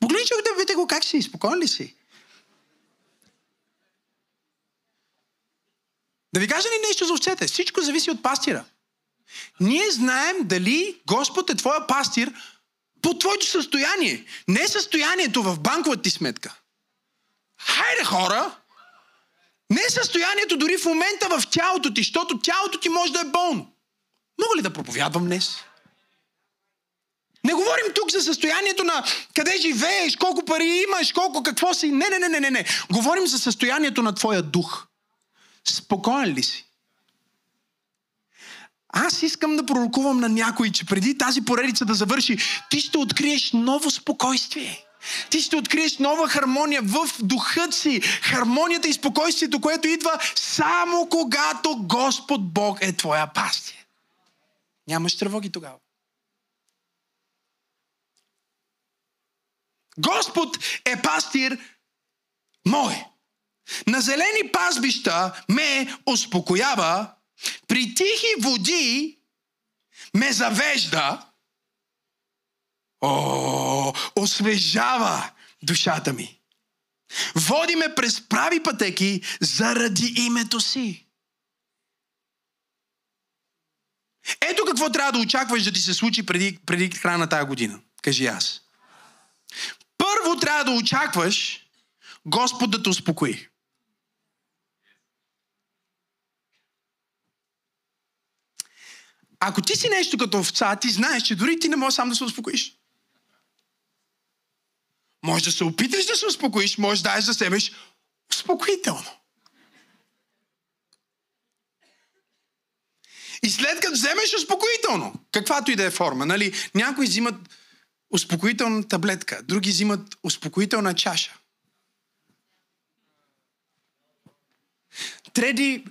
Погледни да видите го как си, спокоен ли си? Да ви кажа ли нещо за овцете? Всичко зависи от пастира. Ние знаем дали Господ е твоя пастир по твоето състояние. Не състоянието в банковата ти сметка. Хайде хора! Не състоянието дори в момента в тялото ти, защото тялото ти може да е болно. Мога ли да проповядвам днес? Не говорим тук за състоянието на къде живееш, колко пари имаш, колко какво си. Не, не, не, не, не. Говорим за състоянието на твоя дух. Спокоен ли си? Аз искам да пророкувам на някой, че преди тази поредица да завърши, ти ще откриеш ново спокойствие. Ти ще откриеш нова хармония в духът си. Хармонията и спокойствието, което идва само когато Господ Бог е твоя пастия. Нямаш тревоги тогава. Господ е пастир мой. На зелени пазбища ме успокоява при тихи води ме завежда, о, освежава душата ми. Води ме през прави пътеки заради името си. Ето какво трябва да очакваш да ти се случи преди, преди края тази година. Кажи аз. Първо трябва да очакваш Господ да те успокои. Ако ти си нещо като овца, ти знаеш, че дори ти не можеш сам да се успокоиш. Може да се опиташ да се успокоиш, може да себе успокоително. И след като вземеш успокоително, каквато и да е форма, нали? Някои взимат успокоителна таблетка, други взимат успокоителна чаша. Трети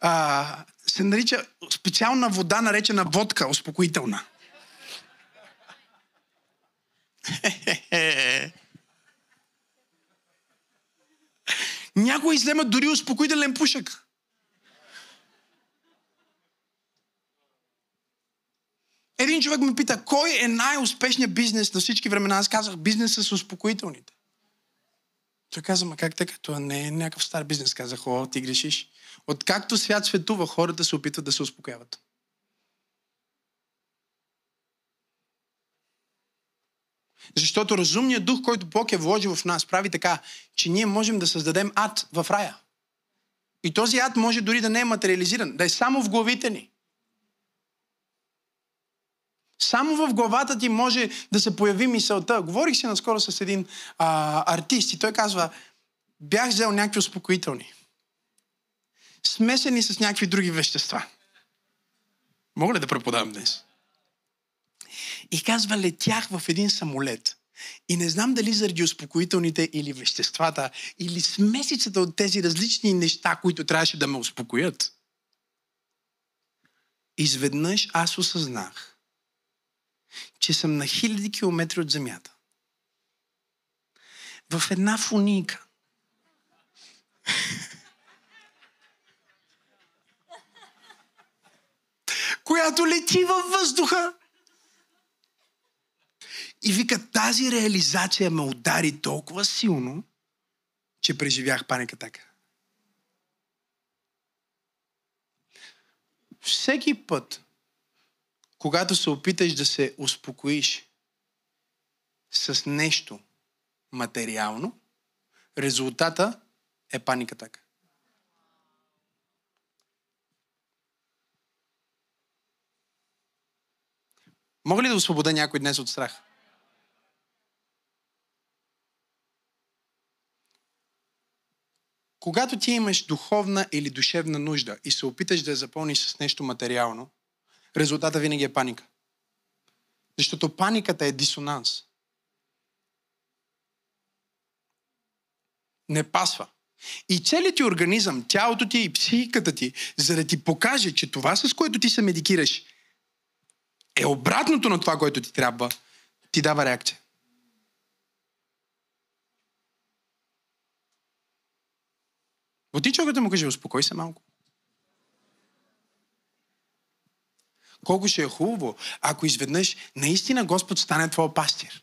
а, се нарича специална вода, наречена водка, успокоителна. <laughs> Някои вземат дори успокоителен пушък. Един човек ме пита, кой е най-успешният бизнес на всички времена? Аз казах, бизнес с успокоителните. Той каза, ма как така? Това не е някакъв стар бизнес. Казах, о, ти грешиш. Откакто свят светува, хората се опитват да се успокояват. Защото разумният дух, който Бог е вложил в нас, прави така, че ние можем да създадем ад в рая. И този ад може дори да не е материализиран, да е само в главите ни. Само в главата ти може да се появи мисълта. Говорих си наскоро с един а, артист и той казва, бях взел някакви успокоителни. Смесени с някакви други вещества. Мога ли да преподавам днес? И казва, летях в един самолет. И не знам дали заради успокоителните или веществата, или смесицата от тези различни неща, които трябваше да ме успокоят. Изведнъж аз осъзнах, че съм на хиляди километри от земята. В една фуника. <laughs> която лети във въздуха. И вика, тази реализация ме удари толкова силно, че преживях паника така. Всеки път, когато се опиташ да се успокоиш с нещо материално, резултата е паника така. Мога ли да освобода някой днес от страх? Когато ти имаш духовна или душевна нужда и се опиташ да я запълниш с нещо материално, резултата винаги е паника. Защото паниката е дисонанс. Не пасва. И целият ти организъм, тялото ти и психиката ти, за да ти покаже, че това, с което ти се медикираш, е обратното на това, което ти трябва, ти дава реакция. Оти човекът му каже, успокой се малко. Колко ще е хубаво, ако изведнъж наистина Господ стане твой пастир.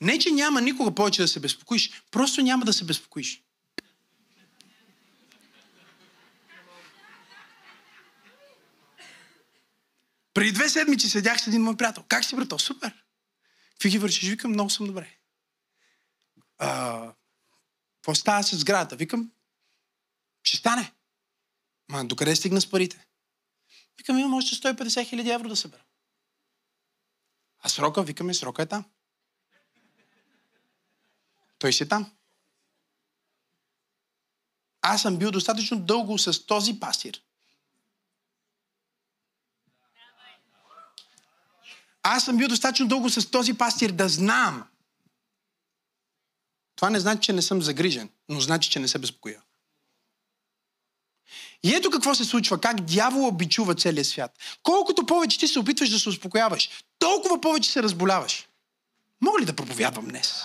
Не, че няма никога повече да се безпокоиш, просто няма да се безпокоиш. Преди две седмици седях с един мой приятел. Как си, брато? Супер. Какви ги вършиш? Викам, много съм добре. какво става с сградата? Викам, ще стане. Ма, докъде стигна с парите? Викам, имам още 150 хиляди евро да събера. А срока, викаме, срока е там. Той си е там. Аз съм бил достатъчно дълго с този пасир. Аз съм бил достатъчно дълго с този пастир да знам. Това не значи, че не съм загрижен, но значи, че не се безпокоя. И ето какво се случва, как дявол обичува целия свят. Колкото повече ти се опитваш да се успокояваш, толкова повече се разболяваш. Мога ли да проповядвам днес?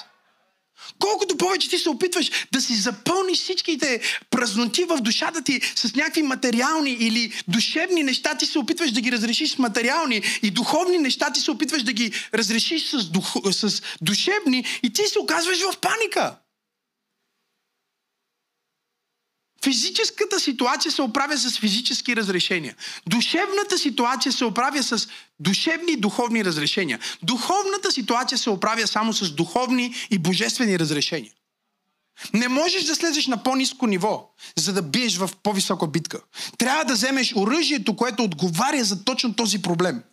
Колкото повече ти се опитваш да си запълниш всичките празноти в душата ти с някакви материални или душевни неща, ти се опитваш да ги разрешиш с материални и духовни неща, ти се опитваш да ги разрешиш с, дух, с душевни и ти се оказваш в паника. Физическата ситуация се оправя с физически разрешения. Душевната ситуация се оправя с душевни и духовни разрешения. Духовната ситуация се оправя само с духовни и божествени разрешения. Не можеш да слезеш на по-низко ниво, за да биеш в по-висока битка. Трябва да вземеш оръжието, което отговаря за точно този проблем.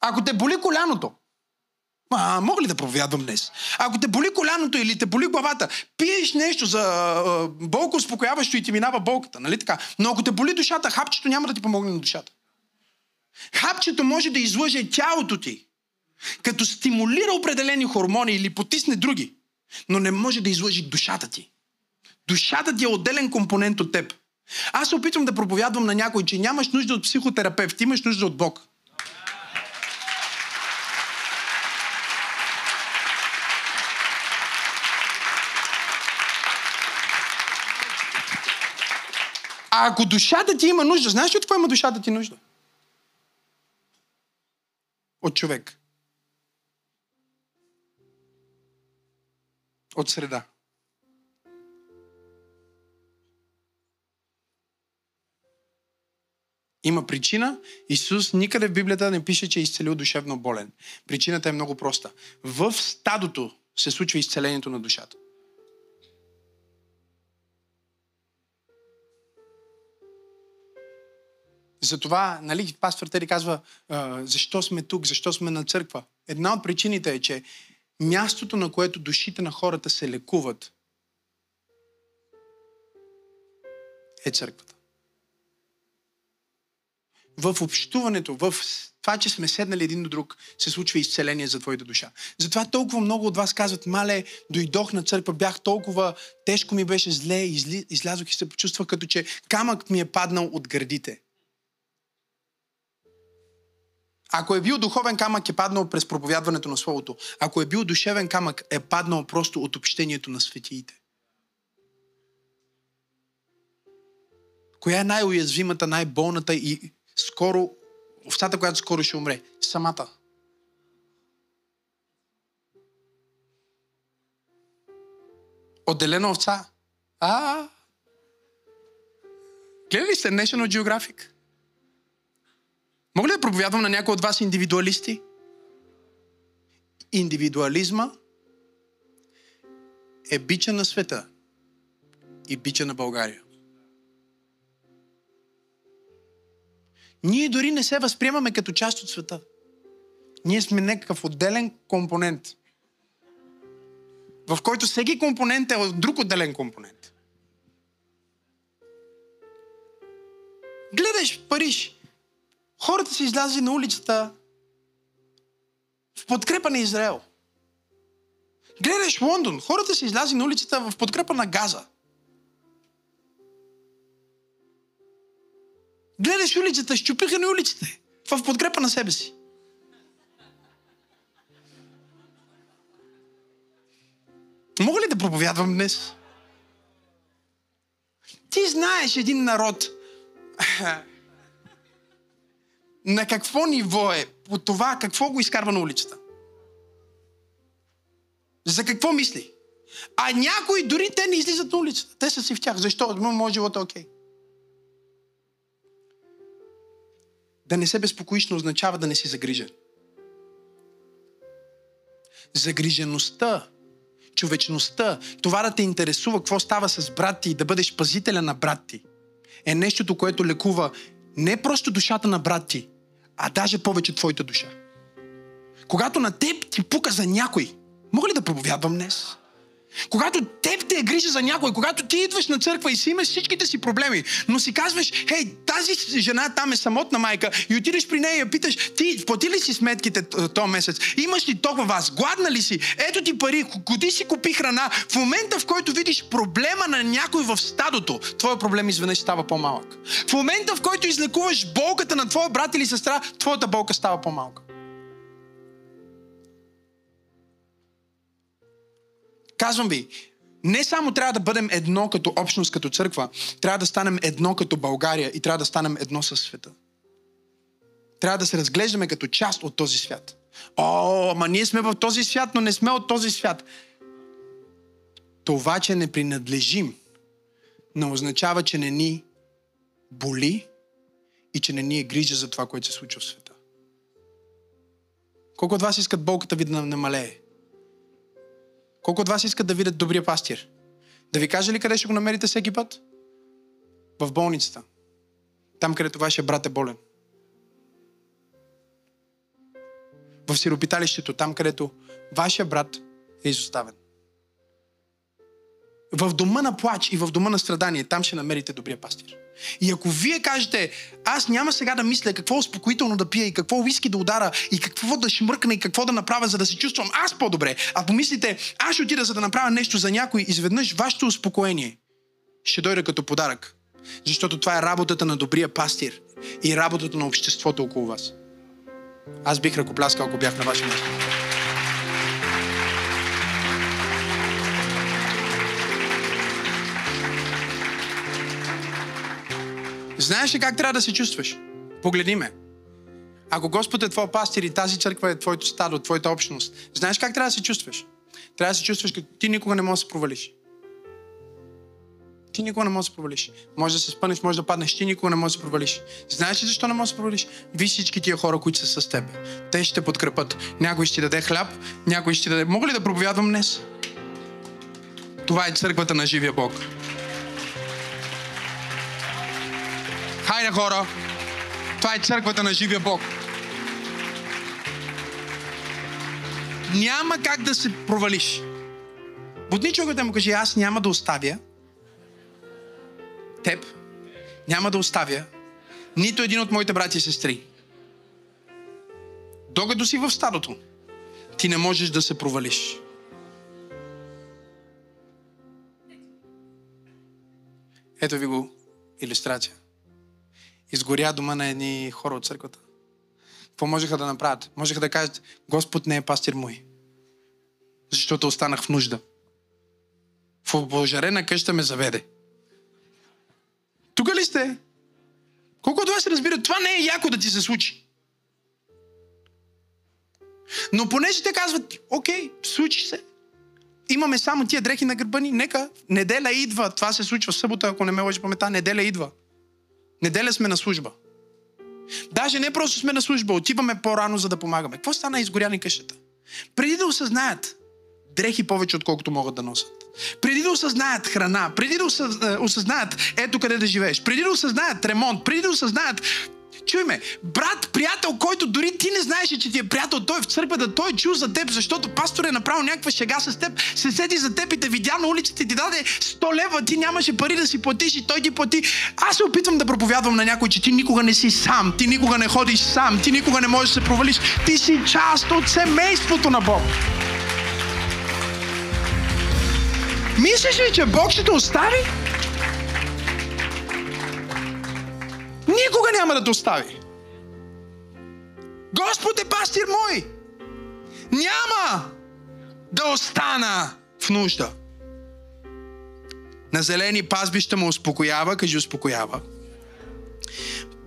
Ако те боли коляното, а, мога ли да проповядвам днес? Ако те боли коляното или те боли главата, пиеш нещо за а, болко успокояващо и ти минава болката, нали така? Но ако те боли душата, хапчето няма да ти помогне на душата. Хапчето може да излъже тялото ти, като стимулира определени хормони или потисне други, но не може да излъжи душата ти. Душата ти е отделен компонент от теб. Аз се опитвам да проповядвам на някой, че нямаш нужда от психотерапевт, имаш нужда от Бог. Ако душата ти има нужда, знаеш ли от какво има душата ти нужда? От човек. От среда. Има причина. Исус никъде в Библията не пише, че е изцелил душевно болен. Причината е много проста. В стадото се случва изцелението на душата. Затова, нали, пастор Тери казва, защо сме тук, защо сме на църква. Една от причините е, че мястото, на което душите на хората се лекуват, е църквата. В общуването, в това, че сме седнали един до друг, се случва изцеление за твоята душа. Затова толкова много от вас казват, мале, дойдох на църква, бях толкова, тежко ми беше зле, излязох и се почувствах като, че камък ми е паднал от гърдите. Ако е бил духовен камък, е паднал през проповядването на Словото. Ако е бил душевен камък, е паднал просто от общението на светиите. Коя е най-уязвимата, най-болната и скоро, овцата, която скоро ще умре? Самата. Отделена овца. А, гледали сте National Geographic? Мога ли да проповядвам на някой от вас индивидуалисти? Индивидуализма е бича на света и бича на България. Ние дори не се възприемаме като част от света. Ние сме някакъв отделен компонент, в който всеки компонент е друг отделен компонент. Гледаш Париж, хората са излязли на улицата в подкрепа на Израел. Гледаш Лондон, хората са излязли на улицата в подкрепа на Газа. Гледаш улицата, щупиха на улиците в подкрепа на себе си. Мога ли да проповядвам днес? Ти знаеш един народ на какво ниво е по това какво го изкарва на улицата. За какво мисли? А някои дори те не излизат на улицата. Те са си в тях. Защо? Може живота е окей. Да не се безпокоиш не означава да не си загрижен. Загрижеността, човечността, това да те интересува какво става с брат ти и да бъдеш пазителя на брат ти, е нещото, което лекува не просто душата на брат ти, а даже повече твоята душа. Когато на теб ти пука за някой, мога ли да проповядвам днес? Когато теб те е грижа за някой, когато ти идваш на църква и си имаш всичките си проблеми, но си казваш, хей, тази жена там е самотна майка и отидеш при нея и я питаш, ти плати ли си сметките този месец? Имаш ли ток във вас? Гладна ли си? Ето ти пари, коди си купи храна. В момента, в който видиш проблема на някой в стадото, твоя проблем изведнъж става по-малък. В момента, в който излекуваш болката на твоя брат или сестра, твоята болка става по-малка. Казвам ви, не само трябва да бъдем едно като общност, като църква, трябва да станем едно като България и трябва да станем едно със света. Трябва да се разглеждаме като част от този свят. О, ама ние сме в този свят, но не сме от този свят. Това, че не принадлежим, не означава, че не ни боли и че не ни е грижа за това, което се случва в света. Колко от вас искат болката ви да намалее? Колко от вас искат да видят добрия пастир? Да ви кажа ли къде ще го намерите всеки път? В болницата. Там, където вашия брат е болен. В сиропиталището, там, където вашия брат е изоставен. В дома на плач и в дома на страдание, там ще намерите добрия пастир. И ако вие кажете, аз няма сега да мисля какво успокоително да пия и какво уиски да удара и какво да шмъркна и какво да направя, за да се чувствам аз по-добре, а помислите, аз ще отида за да направя нещо за някой, изведнъж вашето успокоение ще дойде като подарък. Защото това е работата на добрия пастир и работата на обществото около вас. Аз бих ръкопляскал, ако бях на ваше място. Знаеш ли как трябва да се чувстваш? Погледни ме. Ако Господ е твой пастир и тази църква е твоето стадо, твоята общност, знаеш как трябва да се чувстваш? Трябва да се чувстваш, като ти никога не можеш да се провалиш. Ти никога не можеш да се провалиш. Може да се спънеш, може да паднеш, ти никога не можеш да се провалиш. Знаеш ли защо не можеш да се провалиш? Виж всички тия хора, които са с теб. Те ще те подкрепят. Някой ще ти даде хляб, някой ще ти даде... Мога ли да проповядвам днес? Това е църквата на живия Бог. Хайде хора! Това е църквата на живия Бог. Няма как да се провалиш. Будни човекът му каже, аз няма да оставя теб, няма да оставя нито един от моите брати и сестри. Докато си в стадото, ти не можеш да се провалиш. Ето ви го иллюстрация. Изгоря дома на едни хора от църквата. Какво можеха да направят? Можеха да кажат, Господ не е пастир мой. Защото останах в нужда. В обожарена къща ме заведе. Тук ли сте? Колко от вас разбира, това не е яко да ти се случи. Но понеже те казват, окей, случи се. Имаме само тия дрехи на гърба ни, нека. Неделя идва. Това се случва в събота, ако не ме лъжи памета. Неделя идва. Неделя сме на служба. Даже не просто сме на служба, отиваме по-рано, за да помагаме. Какво стана изгоряни къщата? Преди да осъзнаят дрехи повече, отколкото могат да носят. Преди да осъзнаят храна, преди да осъзнаят ето къде да живееш, преди да осъзнаят ремонт, преди да осъзнаят Чуй ме, брат, приятел, който дори ти не знаеш, че ти е приятел, той е в църквата, той е чул за теб, защото пастор е направил някаква шега с теб, се седи за теб и те видя на улицата и ти даде 100 лева, ти нямаше пари да си платиш и той ти плати. Аз се опитвам да проповядвам на някой, че ти никога не си сам, ти никога не ходиш сам, ти никога не можеш да се провалиш, ти си част от семейството на Бог. Мислиш ли, че Бог ще те остави? Никога няма да те остави. Господ е пастир мой. Няма да остана в нужда. На зелени пазбища му успокоява, кажи успокоява.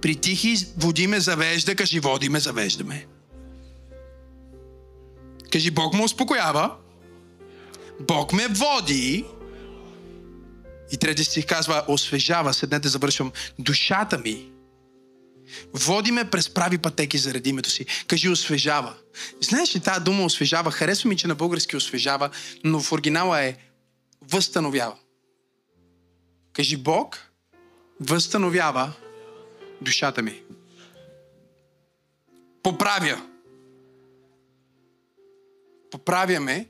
При тихи води ме завежда, кажи води ме завеждаме. Кажи Бог му успокоява. Бог ме води. И трети стих казва, освежава, седнете, завършвам, душата ми. Води ме през прави пътеки заради името си. Кажи освежава. Знаеш ли тази дума освежава? Харесва ми, че на български освежава, но в оригинала е възстановява. Кажи Бог възстановява душата ми. Поправя. Поправя ме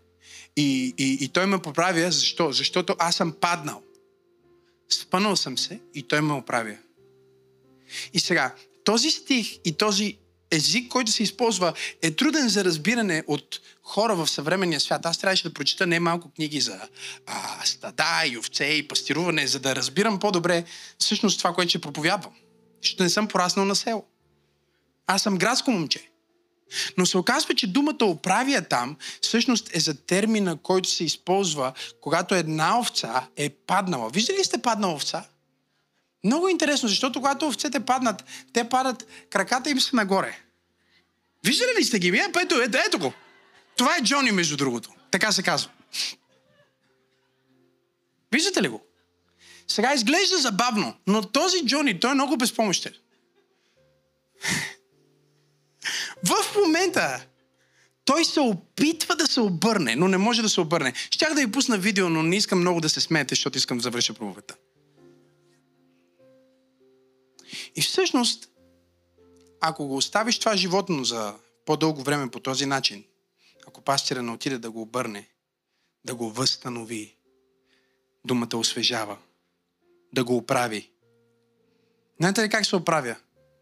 и, и, и той ме поправя. Защо? Защото аз съм паднал. Спънал съм се и той ме оправя. И сега, този стих и този език, който се използва, е труден за разбиране от хора в съвременния свят. Аз трябваше да прочита не малко книги за а, стада и овце и пастируване, за да разбирам по-добре всъщност това, което ще проповядвам. Защото не съм пораснал на село. Аз съм градско момче. Но се оказва, че думата оправя там всъщност е за термина, който се използва, когато една овца е паднала. Виждали ли сте паднала овца? Много интересно, защото когато овцете паднат, те падат, краката им са нагоре. Виждали ли сте ги? Е, ето, ето, ето го. Това е Джони, между другото. Така се казва. Виждате ли го? Сега изглежда забавно, но този Джони, той е много безпомощен. В момента той се опитва да се обърне, но не може да се обърне. Щях да ви пусна видео, но не искам много да се смеете, защото искам да завърша проповедта. И всъщност, ако го оставиш това животно за по-дълго време по този начин, ако пастира не отиде да го обърне, да го възстанови, думата освежава, да го оправи. Знаете ли как се оправя?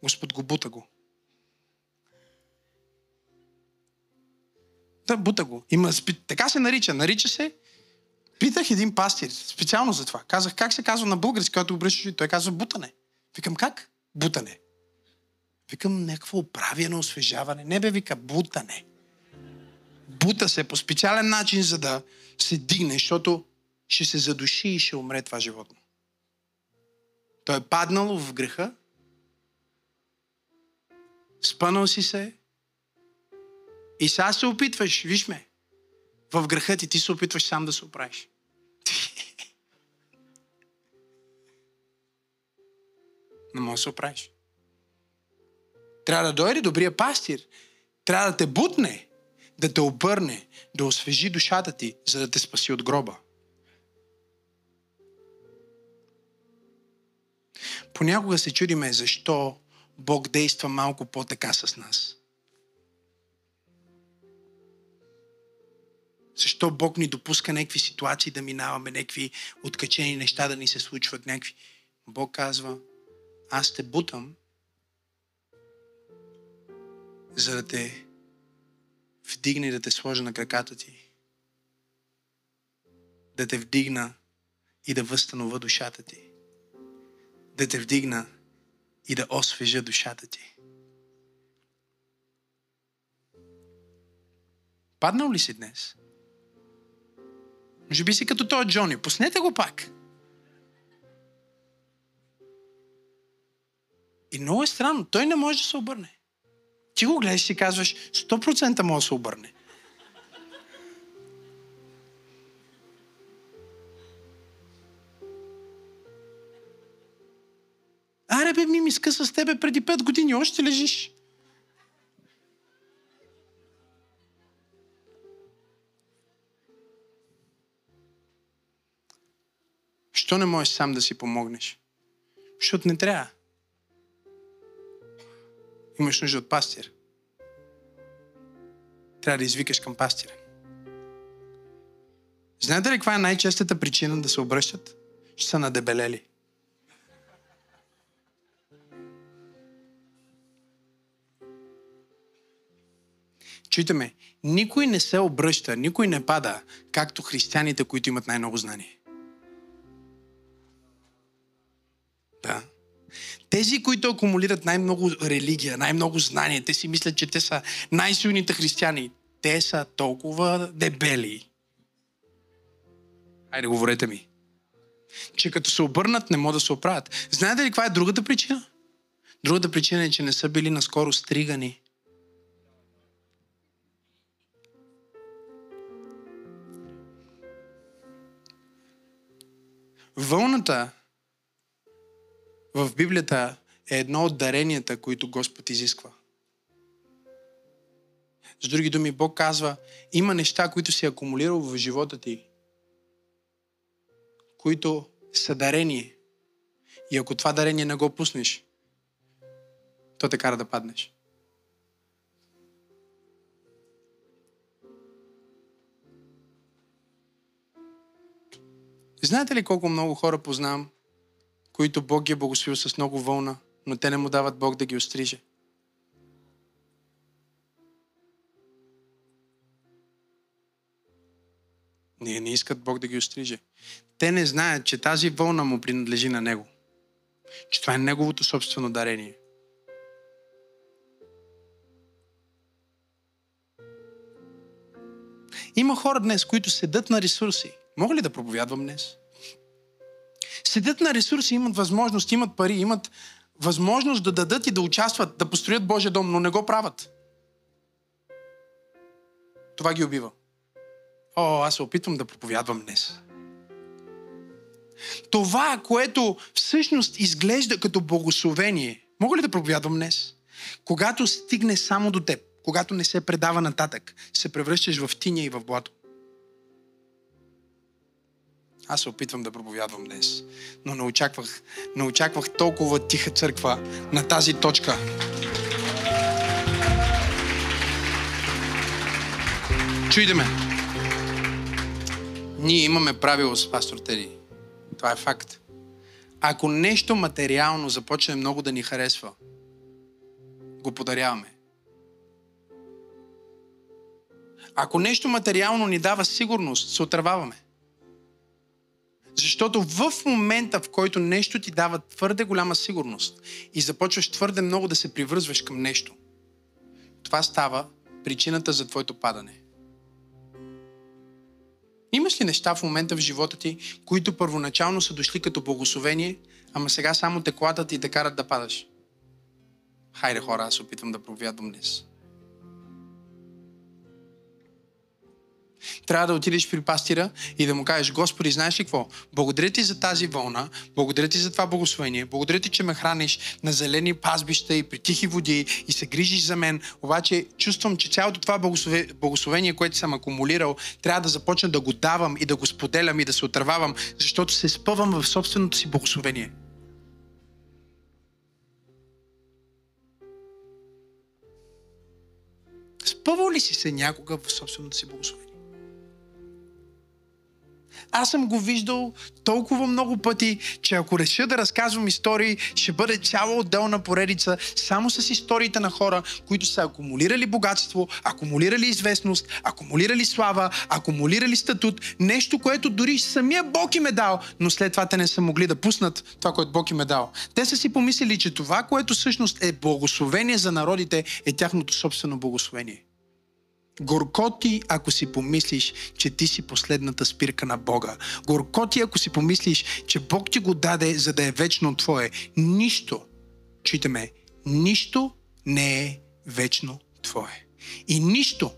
Господ го бута го. Да, бута го. Има, така се нарича. Нарича се. Питах един пастир, специално за това. Казах как се казва на български, когато го и той казва бутане. Викам как? Бутане. Викам някакво оправяне, освежаване. Не бе, вика бутане. Бута се по специален начин, за да се дигне, защото ще се задуши и ще умре това животно. Той е паднал в греха, спънал си се, и сега се опитваш, виж ме, в греха ти, ти се опитваш сам да се оправиш. Не можеш да се оправиш. Трябва да дойде добрия пастир. Трябва да те бутне, да те обърне, да освежи душата ти, за да те спаси от гроба. Понякога се чудиме защо Бог действа малко по-така с нас? Защо Бог ни допуска някакви ситуации да минаваме, някакви откачени неща да ни се случват, някакви... Бог казва, аз те бутам, за да те вдигне и да те сложа на краката ти. Да те вдигна и да възстановя душата ти. Да те вдигна и да освежа душата ти. Паднал ли си днес? Може би си като този Джони. Пуснете го пак. И много е странно. Той не може да се обърне. Ти го гледаш и казваш, 100% може да се обърне. Аре бе, скъса с тебе преди 5 години, още лежиш. Що не можеш сам да си помогнеш? Защото не трябва. Имаш нужда от пастир. Трябва да извикаш към пастира. Знаете ли каква е най-честата причина да се обръщат? Ще са надебелели. Чуйте ме, никой не се обръща, никой не пада, както християните, които имат най-много знание. Да. Тези, които акумулират най-много религия, най-много знание, те си мислят, че те са най-силните християни. Те са толкова дебели. Айде, говорете ми. Че като се обърнат, не могат да се оправят. Знаете ли каква е другата причина? Другата причина е, че не са били наскоро стригани. Вълната в Библията е едно от даренията, които Господ изисква. С други думи, Бог казва, има неща, които си акумулирал в живота ти, които са дарение. И ако това дарение не го пуснеш, то те кара да паднеш. Знаете ли колко много хора познавам, които Бог ги е благословил с много вълна, но те не му дават Бог да ги остриже. Не, не искат Бог да ги остриже. Те не знаят, че тази вълна му принадлежи на Него. Че това е Неговото собствено дарение. Има хора днес, които седат на ресурси. Мога ли да проповядвам днес? Седят на ресурси, имат възможност, имат пари, имат възможност да дадат и да участват, да построят Божия дом, но не го правят. Това ги убива. О, аз се опитвам да проповядвам днес. Това, което всъщност изглежда като благословение, мога ли да проповядвам днес? Когато стигне само до теб, когато не се предава нататък, се превръщаш в тиня и в блато. Аз се опитвам да проповядвам днес, но не очаквах, не очаквах толкова тиха църква на тази точка. Чуйте ме. Ние имаме правило с пастор Теди. Това е факт. Ако нещо материално започне много да ни харесва, го подаряваме. Ако нещо материално ни дава сигурност, се отърваваме. Защото в момента, в който нещо ти дава твърде голяма сигурност и започваш твърде много да се привързваш към нещо, това става причината за твоето падане. Имаш ли неща в момента в живота ти, които първоначално са дошли като благословение, ама сега само те кладат и те карат да падаш? Хайде хора, аз опитвам да проповядвам днес. Трябва да отидеш при пастира и да му кажеш, Господи, знаеш ли какво? Благодаря ти за тази вълна, благодаря ти за това благословение, благодаря ти, че ме храниш на зелени пазбища и при тихи води и се грижиш за мен. Обаче чувствам, че цялото това благословение, което съм акумулирал, трябва да започна да го давам и да го споделям и да се отървавам, защото се спъвам в собственото си благословение. Спъвал ли си се някога в собственото си благословение? Аз съм го виждал толкова много пъти, че ако реша да разказвам истории, ще бъде цяла отделна поредица само с историите на хора, които са акумулирали богатство, акумулирали известност, акумулирали слава, акумулирали статут, нещо, което дори самия Бог им е дал, но след това те не са могли да пуснат това, което Бог им е дал. Те са си помислили, че това, което всъщност е благословение за народите, е тяхното собствено благословение. Горко ти, ако си помислиш, че ти си последната спирка на Бога. Горко ти, ако си помислиш, че Бог ти го даде, за да е вечно твое. Нищо, читаме, нищо не е вечно твое. И нищо,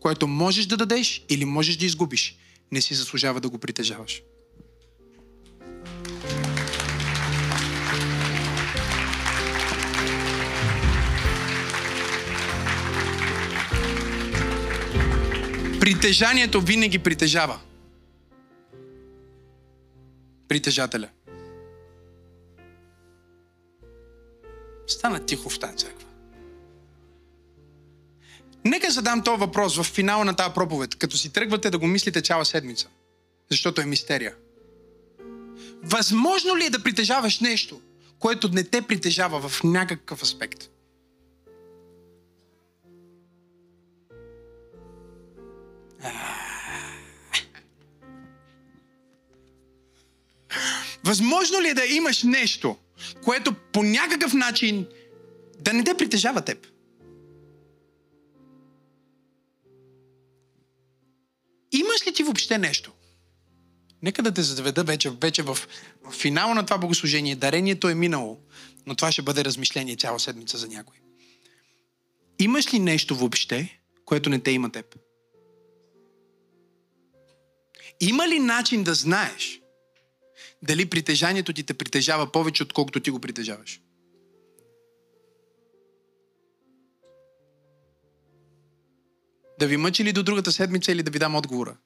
което можеш да дадеш или можеш да изгубиш, не си заслужава да го притежаваш. Притежанието винаги притежава. Притежателя. Стана тихо в тази църква. Нека задам този въпрос в финала на тази проповед, като си тръгвате да го мислите цяла седмица. Защото е мистерия. Възможно ли е да притежаваш нещо, което не те притежава в някакъв аспект? Възможно ли е да имаш нещо, което по някакъв начин да не те притежава теб? Имаш ли ти въобще нещо? Нека да те заведа вече, вече в, в финала на това богослужение. Дарението е минало, но това ще бъде размишление цяла седмица за някой. Имаш ли нещо въобще, което не те има теб? Има ли начин да знаеш дали притежанието ти те притежава повече, отколкото ти го притежаваш? Да ви мъчи ли до другата седмица или да ви дам отговора?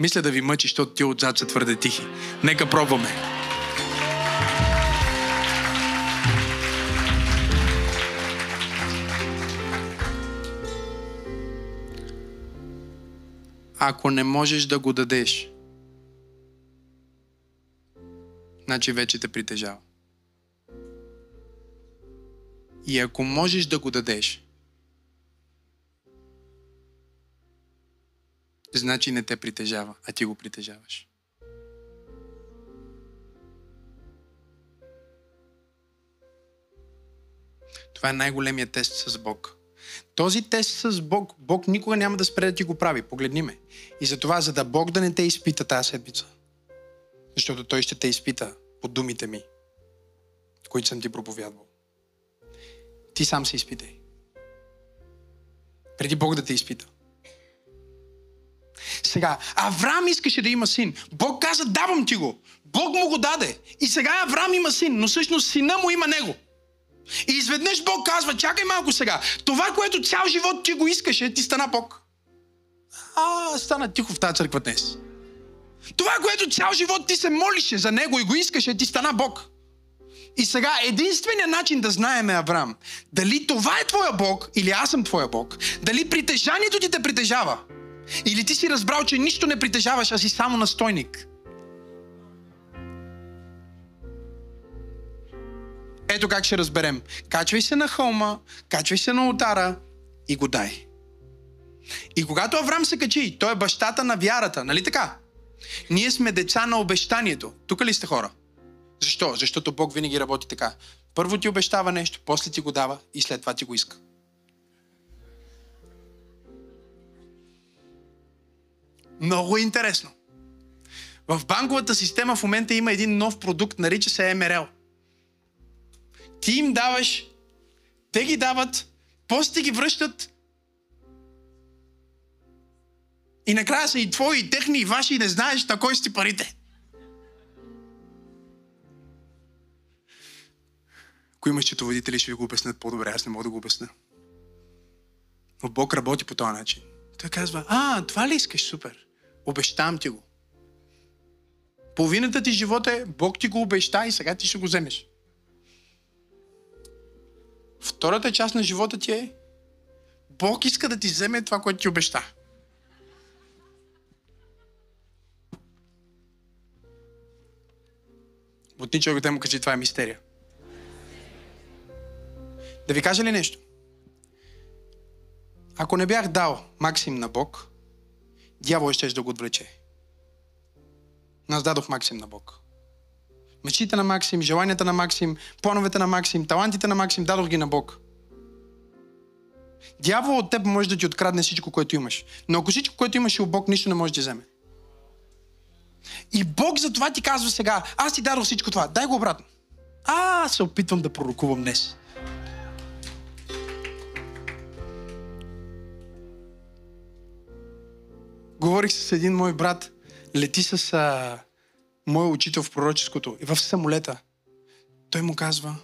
Мисля да ви мъчи, защото ти отзад са твърде тихи. Нека пробваме. Ако не можеш да го дадеш, значи вече те притежава. И ако можеш да го дадеш, значи не те притежава, а ти го притежаваш. Това е най-големият тест с Бог. Този тест с Бог, Бог никога няма да спре да ти го прави. Погледни ме. И затова, за да Бог да не те изпита тази седмица, защото Той ще те изпита по думите ми, които съм ти проповядвал. Ти сам се изпитай. Преди Бог да те изпита. Сега, Авраам искаше да има син. Бог каза, давам ти го. Бог му го даде. И сега Авраам има син, но всъщност сина му има него. И изведнъж Бог казва, чакай малко сега. Това, което цял живот ти го искаше, ти стана Бог. А, стана тихо в тази църква днес. Това, което цял живот ти се молише за него и го искаше, ти стана Бог. И сега единственият начин да знаеме, Авраам, дали това е твоя Бог или аз съм твоя Бог, дали притежанието ти те притежава, или ти си разбрал, че нищо не притежаваш, а си само настойник. Ето как ще разберем. Качвай се на хълма, качвай се на ултара и го дай. И когато Авраам се качи, той е бащата на вярата, нали така? Ние сме деца на обещанието. Тук ли сте хора? Защо? Защото Бог винаги работи така. Първо ти обещава нещо, после ти го дава и след това ти го иска. Много интересно. В банковата система в момента има един нов продукт, нарича се МРЛ. Ти им даваш, те ги дават, после ти ги връщат и накрая са и твои, и техни, и ваши, и не знаеш на кой сте парите. Ако имаш четоводители, ще ви го обяснят по-добре. Аз не мога да го обясня. Но Бог работи по този начин. Той казва, а, това ли искаш? Супер. Обещавам ти го. Половината ти живот е, Бог ти го обеща и сега ти ще го вземеш. Втората част на живота ти е, Бог иска да ти вземе това, което ти обеща. Бутни човек да му кажи, това е мистерия. Да ви кажа ли нещо? Ако не бях дал Максим на Бог, дявол ще да го отвлече. Аз дадох Максим на Бог. Мечтите на Максим, желанията на Максим, плановете на Максим, талантите на Максим, дадох ги на Бог. Дявол от теб може да ти открадне всичко, което имаш. Но ако всичко, което имаш е от Бог, нищо не може да вземе. И Бог за това ти казва сега, аз ти дадох всичко това, дай го обратно. А, се опитвам да пророкувам днес. Говорих с един мой брат, лети с а, мой учител в пророческото и в самолета. Той му казва,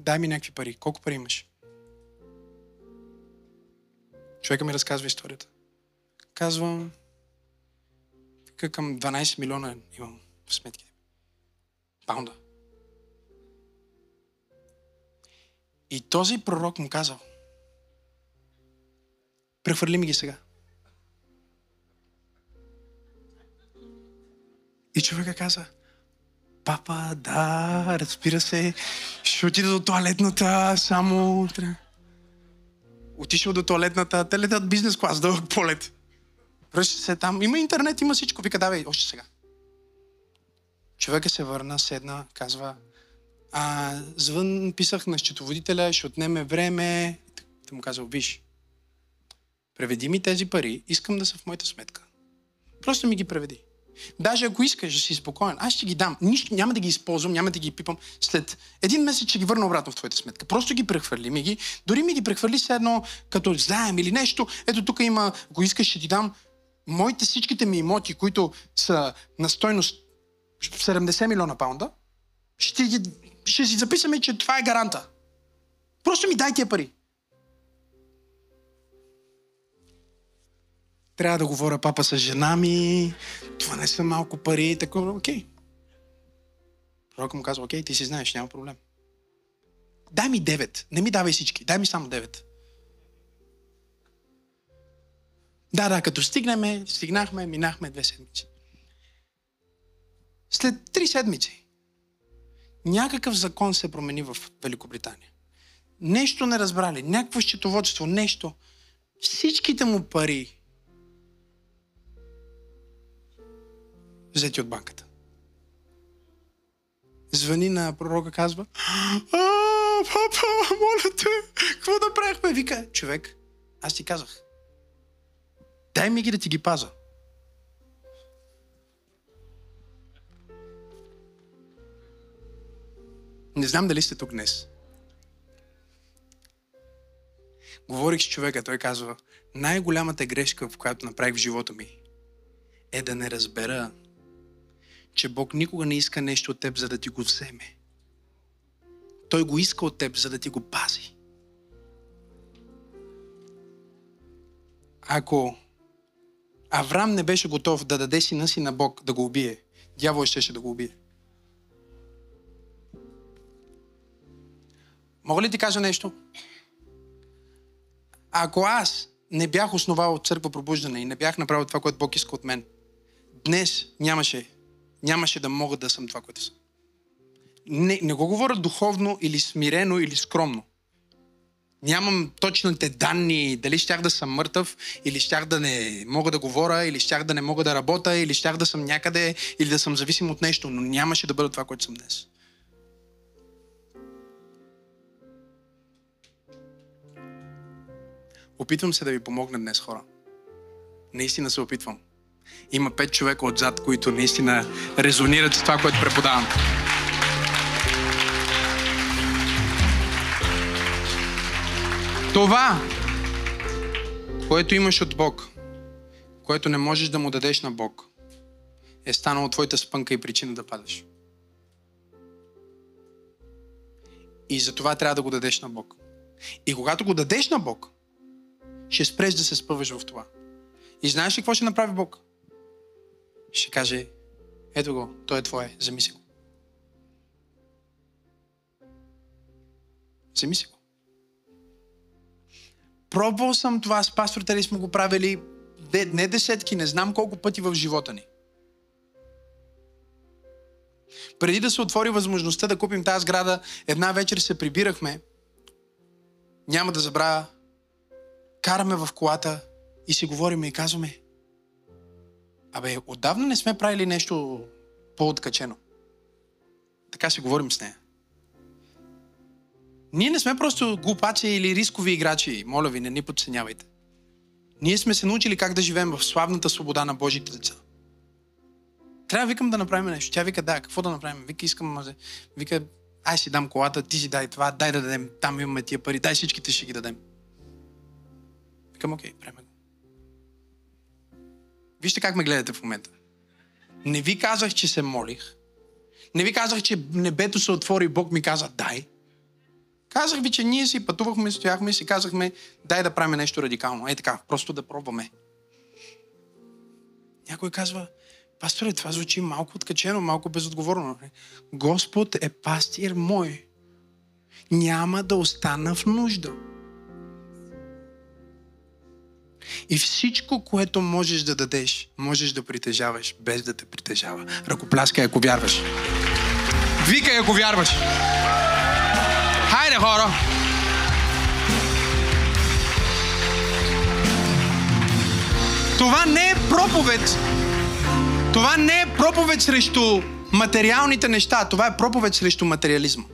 дай ми някакви пари. Колко пари имаш? Човека ми разказва историята. Казвам, към 12 милиона имам в сметките. Паунда. И този пророк му казал, прехвърли ми ги сега. И човека каза, папа, да, разбира се, ще отида до туалетната, само... Отишъл до туалетната, те летят бизнес клас, дълъг полет. Връща се там, има интернет, има всичко. Вика, давай, още сега. Човека се върна, седна, казва, а, звън писах на счетоводителя, ще отнеме време. Те му казал, виж, преведи ми тези пари, искам да са в моята сметка. Просто ми ги преведи. Даже ако искаш да си спокоен, аз ще ги дам. Нищо, няма да ги използвам, няма да ги пипам. След един месец ще ги върна обратно в твоята сметка. Просто ги прехвърли ми ги. Дори ми ги прехвърли се едно като заем или нещо. Ето тук има, ако искаш, ще ти дам моите всичките ми имоти, които са на стойност 70 милиона паунда, ще, ги, ще си записаме, че това е гаранта. Просто ми дай тия пари. Трябва да говоря папа с жена ми, това не са малко пари, такова, окей. Пророк му казва, окей, ти си знаеш, няма проблем. Дай ми 9, не ми давай всички, дай ми само 9. Да, да, като стигнем, стигнахме, минахме две седмици. След три седмици някакъв закон се промени в Великобритания. Нещо не разбрали, някакво счетоводство, нещо. Всичките му пари взети от банката. Звъни на пророка, казва, а, папа, моля те, какво да правихме? Вика, човек, аз ти казах, дай ми ги да ти ги паза. Не знам дали сте тук днес. Говорих с човека, той казва, най-голямата грешка, в която направих в живота ми, е да не разбера, че Бог никога не иска нещо от теб, за да ти го вземе. Той го иска от теб, за да ти го пази. Ако Авраам не беше готов да даде сина си на Бог да го убие, дявол щеше да го убие. Мога ли ти кажа нещо? Ако аз не бях основал църква пробуждане и не бях направил това, което Бог иска от мен, днес нямаше нямаше да мога да съм това, което съм. Не, не го говоря духовно или смирено или скромно. Нямам точните данни, дали щях да съм мъртъв, или щях да не мога да говоря, или щях да не мога да работя, или щях да съм някъде, или да съм зависим от нещо, но нямаше да бъда това, което съм днес. Опитвам се да ви помогна днес, хора. Наистина се опитвам. Има пет човека отзад, които наистина резонират с това, което преподавам. Това, което имаш от Бог, което не можеш да му дадеш на Бог, е станало твоята спънка и причина да падаш. И за това трябва да го дадеш на Бог. И когато го дадеш на Бог, ще спреш да се спъваш в това. И знаеш ли какво ще направи Бог? Ще каже, ето го, той е твое, вземи си го. Вземи го. Пробвал съм това с пасторите ли сме го правили не десетки, не знам колко пъти в живота ни. Преди да се отвори възможността да купим тази сграда, една вечер се прибирахме. Няма да забравя. Караме в колата и си говорим и казваме Абе, отдавна не сме правили нещо по-откачено. Така си говорим с нея. Ние не сме просто глупаци или рискови играчи. Моля ви, не ни подценявайте. Ние сме се научили как да живеем в славната свобода на Божите деца. Трябва викам да направим нещо. Тя вика, да, какво да направим? Вика, искам, вика, ай си дам колата, ти си дай това, дай да дадем, там имаме тия пари, дай всичките ще ги дадем. Викам, окей, време. Вижте как ме гледате в момента. Не ви казах, че се молих. Не ви казах, че небето се отвори и Бог ми каза, дай. Казах ви, че ние си пътувахме, стояхме и си казахме, дай да правим нещо радикално. Ей така, просто да пробваме. Някой казва, пасторе, това звучи малко откачено, малко безотговорно. Господ е пастир мой. Няма да остана в нужда. И всичко, което можеш да дадеш, можеш да притежаваш, без да те притежава. Ръкопляскай, ако вярваш. Викай, ако вярваш. Хайде, хора! Това не е проповед. Това не е проповед срещу материалните неща. Това е проповед срещу материализма.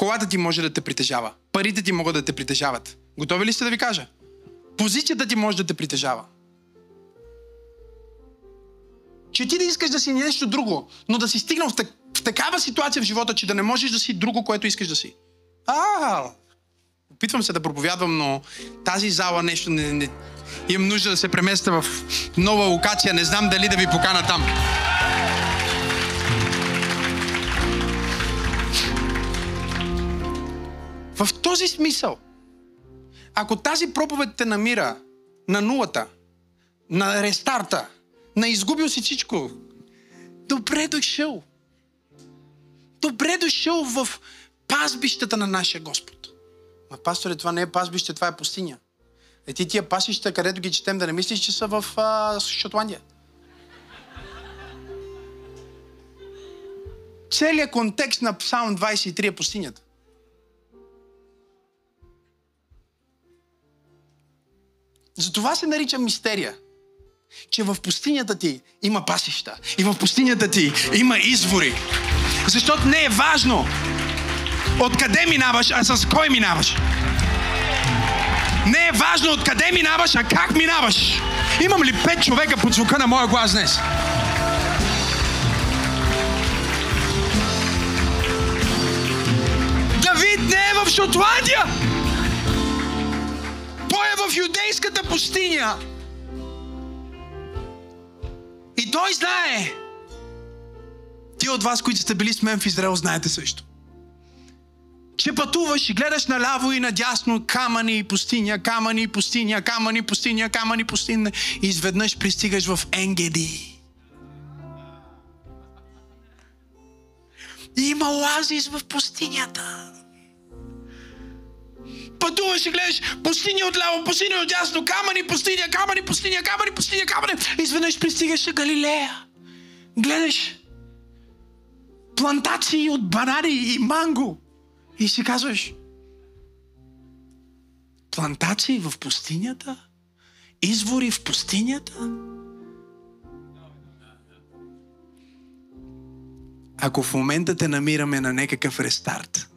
Колата ти може да те притежава. Парите ти могат да те притежават. Готови ли сте да ви кажа? Позицията ти може да те притежава. Че ти да искаш да си нещо друго, но да си стигнал в, так, в такава ситуация в живота, че да не можеш да си друго, което искаш да си. А, опитвам се да проповядвам, но тази зала нещо не, не... Имам нужда да се преместа в нова локация. Не знам дали да ви покана там. В този смисъл, ако тази проповед те намира на нулата, на рестарта, на изгубил си всичко, добре дошъл. Добре дошъл в пазбищата на нашия Господ. Ма, пасторе, това не е пазбище, това е пустиня. Е ти тия пасища, където ги четем, да не мислиш, че са в а, Шотландия. Целият контекст на Псалм 23 е пустинята. Затова се нарича мистерия. Че в пустинята ти има пасища. И в пустинята ти има извори. Защото не е важно откъде минаваш, а с кой минаваш. Не е важно откъде минаваш, а как минаваш. Имам ли пет човека под звука на моя глас днес? Давид не е в Шотландия в юдейската пустиня. И той знае. Ти от вас, които сте били с мен в Израел, знаете също. Че пътуваш и гледаш наляво и надясно камъни и пустиня, камъни и пустиня, камъни и пустиня, камъни и пустиня. И изведнъж пристигаш в Енгеди. И има оазис в пустинята пътуваш и гледаш пустиня отляво, пустиня отдясно, камъни, пустиня, камъни, пустиня, камъни, пустиня, камъни. Изведнъж пристигаш в Галилея. Гледаш плантации от банани и манго. И си казваш, плантации в пустинята? Извори в пустинята? Ако в момента те намираме на някакъв рестарт,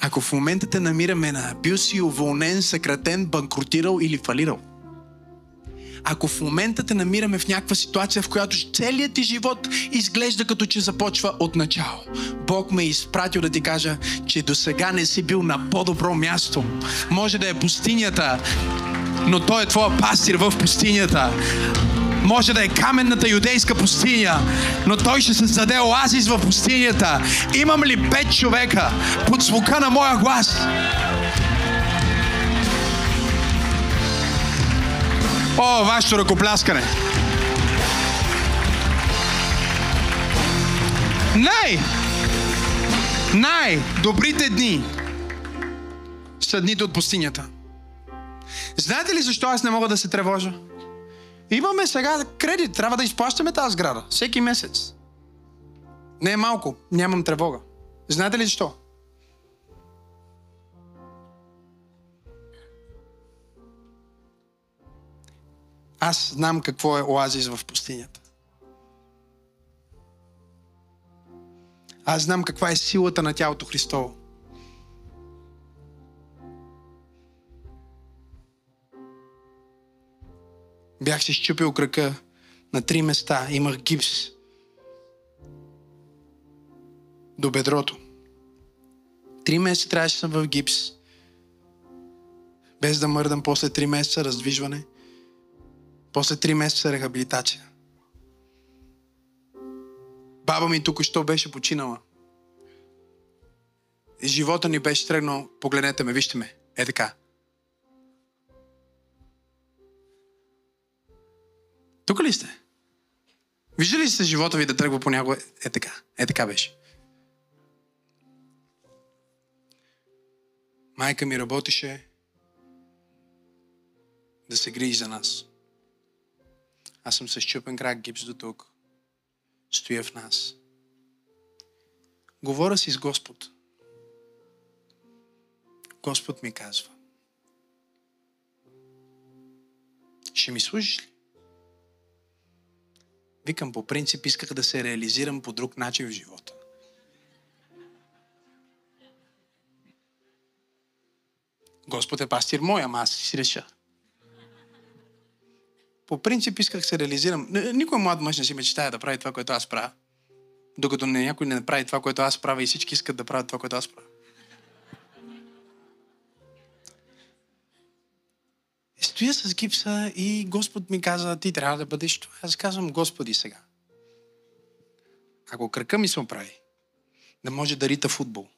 ако в момента те намираме на бил си уволнен, съкратен, банкротирал или фалирал, ако в момента те намираме в някаква ситуация, в която целият ти живот изглежда като че започва от начало. Бог ме е изпратил да ти кажа, че до сега не си бил на по-добро място. Може да е пустинята, но Той е твоя пастир в пустинята. Може да е каменната юдейска пустиня, но той ще създаде оазис в пустинята. Имам ли пет човека под звука на моя глас? О, вашето ръкопляскане! Не! Най-добрите дни са дните от пустинята. Знаете ли защо аз не мога да се тревожа? Имаме сега кредит, трябва да изплащаме тази сграда. Всеки месец. Не е малко, нямам тревога. Знаете ли защо? Аз знам какво е оазис в пустинята. Аз знам каква е силата на тялото Христово. Бях си щупил крака на три места. Имах гипс. До бедрото. Три месеца трябваше съм в гипс. Без да мърдам после три месеца раздвижване. После три месеца рехабилитация. Баба ми тук що беше починала. И живота ни беше тръгнал. Погледнете ме, вижте ме. Е така. Тук ли сте? Виждали ли сте живота ви да тръгва понякога? Е така. Е така беше. Майка ми работеше да се грижи за нас. Аз съм с чупен крак, гипс до тук. Стоя в нас. Говоря си с Господ. Господ ми казва. Ще ми служиш ли? Викам, по принцип исках да се реализирам по друг начин в живота. Господ е пастир мой, ама аз си реша. По принцип исках се реализирам. Никой млад мъж не си мечтая да прави това, което аз правя. Докато някой не прави това, което аз правя и всички искат да правят това, което аз правя. Стоя с гипса и Господ ми каза, ти трябва да бъдеш това. Аз казвам, Господи сега. Ако кръка ми се оправи, да може да рита футбол.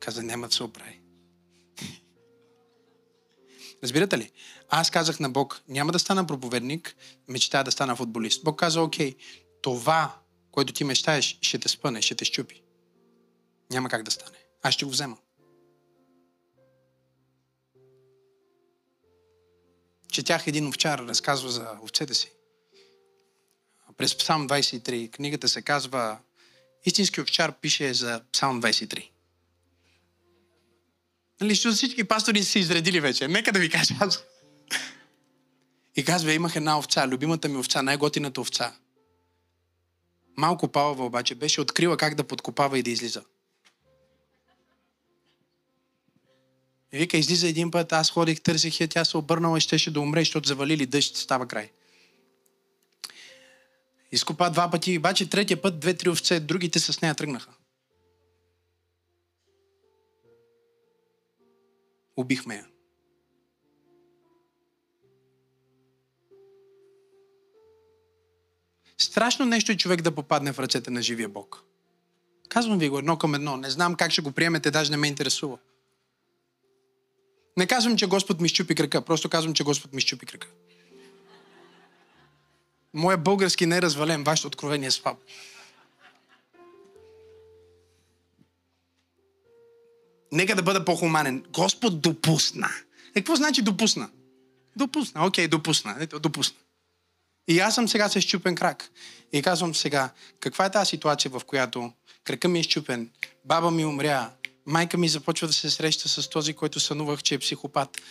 Каза, няма да се оправи. Разбирате ли? Аз казах на Бог, няма да стана проповедник, мечтая да стана футболист. Бог каза, окей, това, което ти мечтаеш, ще те спъне, ще те щупи. Няма как да стане. Аз ще го взема. Четях един овчар, разказва за овцете си. През Псалм 23. Книгата се казва Истински овчар пише за Псалм 23. Нали, защото всички пастори са изредили вече. Нека да ви кажа аз. И казва, имах една овца, любимата ми овца, най-готината овца. Малко палава обаче беше открила как да подкопава и да излиза. И вика, излиза един път, аз ходих, търсих я, тя се обърнала и щеше да умре, защото завалили дъжд, става край. Изкопа два пъти, обаче третия път две-три овце, другите с нея тръгнаха. Убихме я. Страшно нещо е човек да попадне в ръцете на живия Бог. Казвам ви го едно към едно. Не знам как ще го приемете, даже не ме интересува. Не казвам, че Господ ми щупи крака, просто казвам, че Господ ми щупи крака. Моя български не е развален, вашето откровение е слабо. Нека да бъда по-хуманен. Господ допусна. Е, какво значи допусна? Допусна. Окей, допусна. Ето, допусна. И аз съм сега с щупен крак. И казвам сега, каква е тази ситуация, в която крака ми е щупен, баба ми умря, майка ми започва да се среща с този, който сънувах, че е психопат.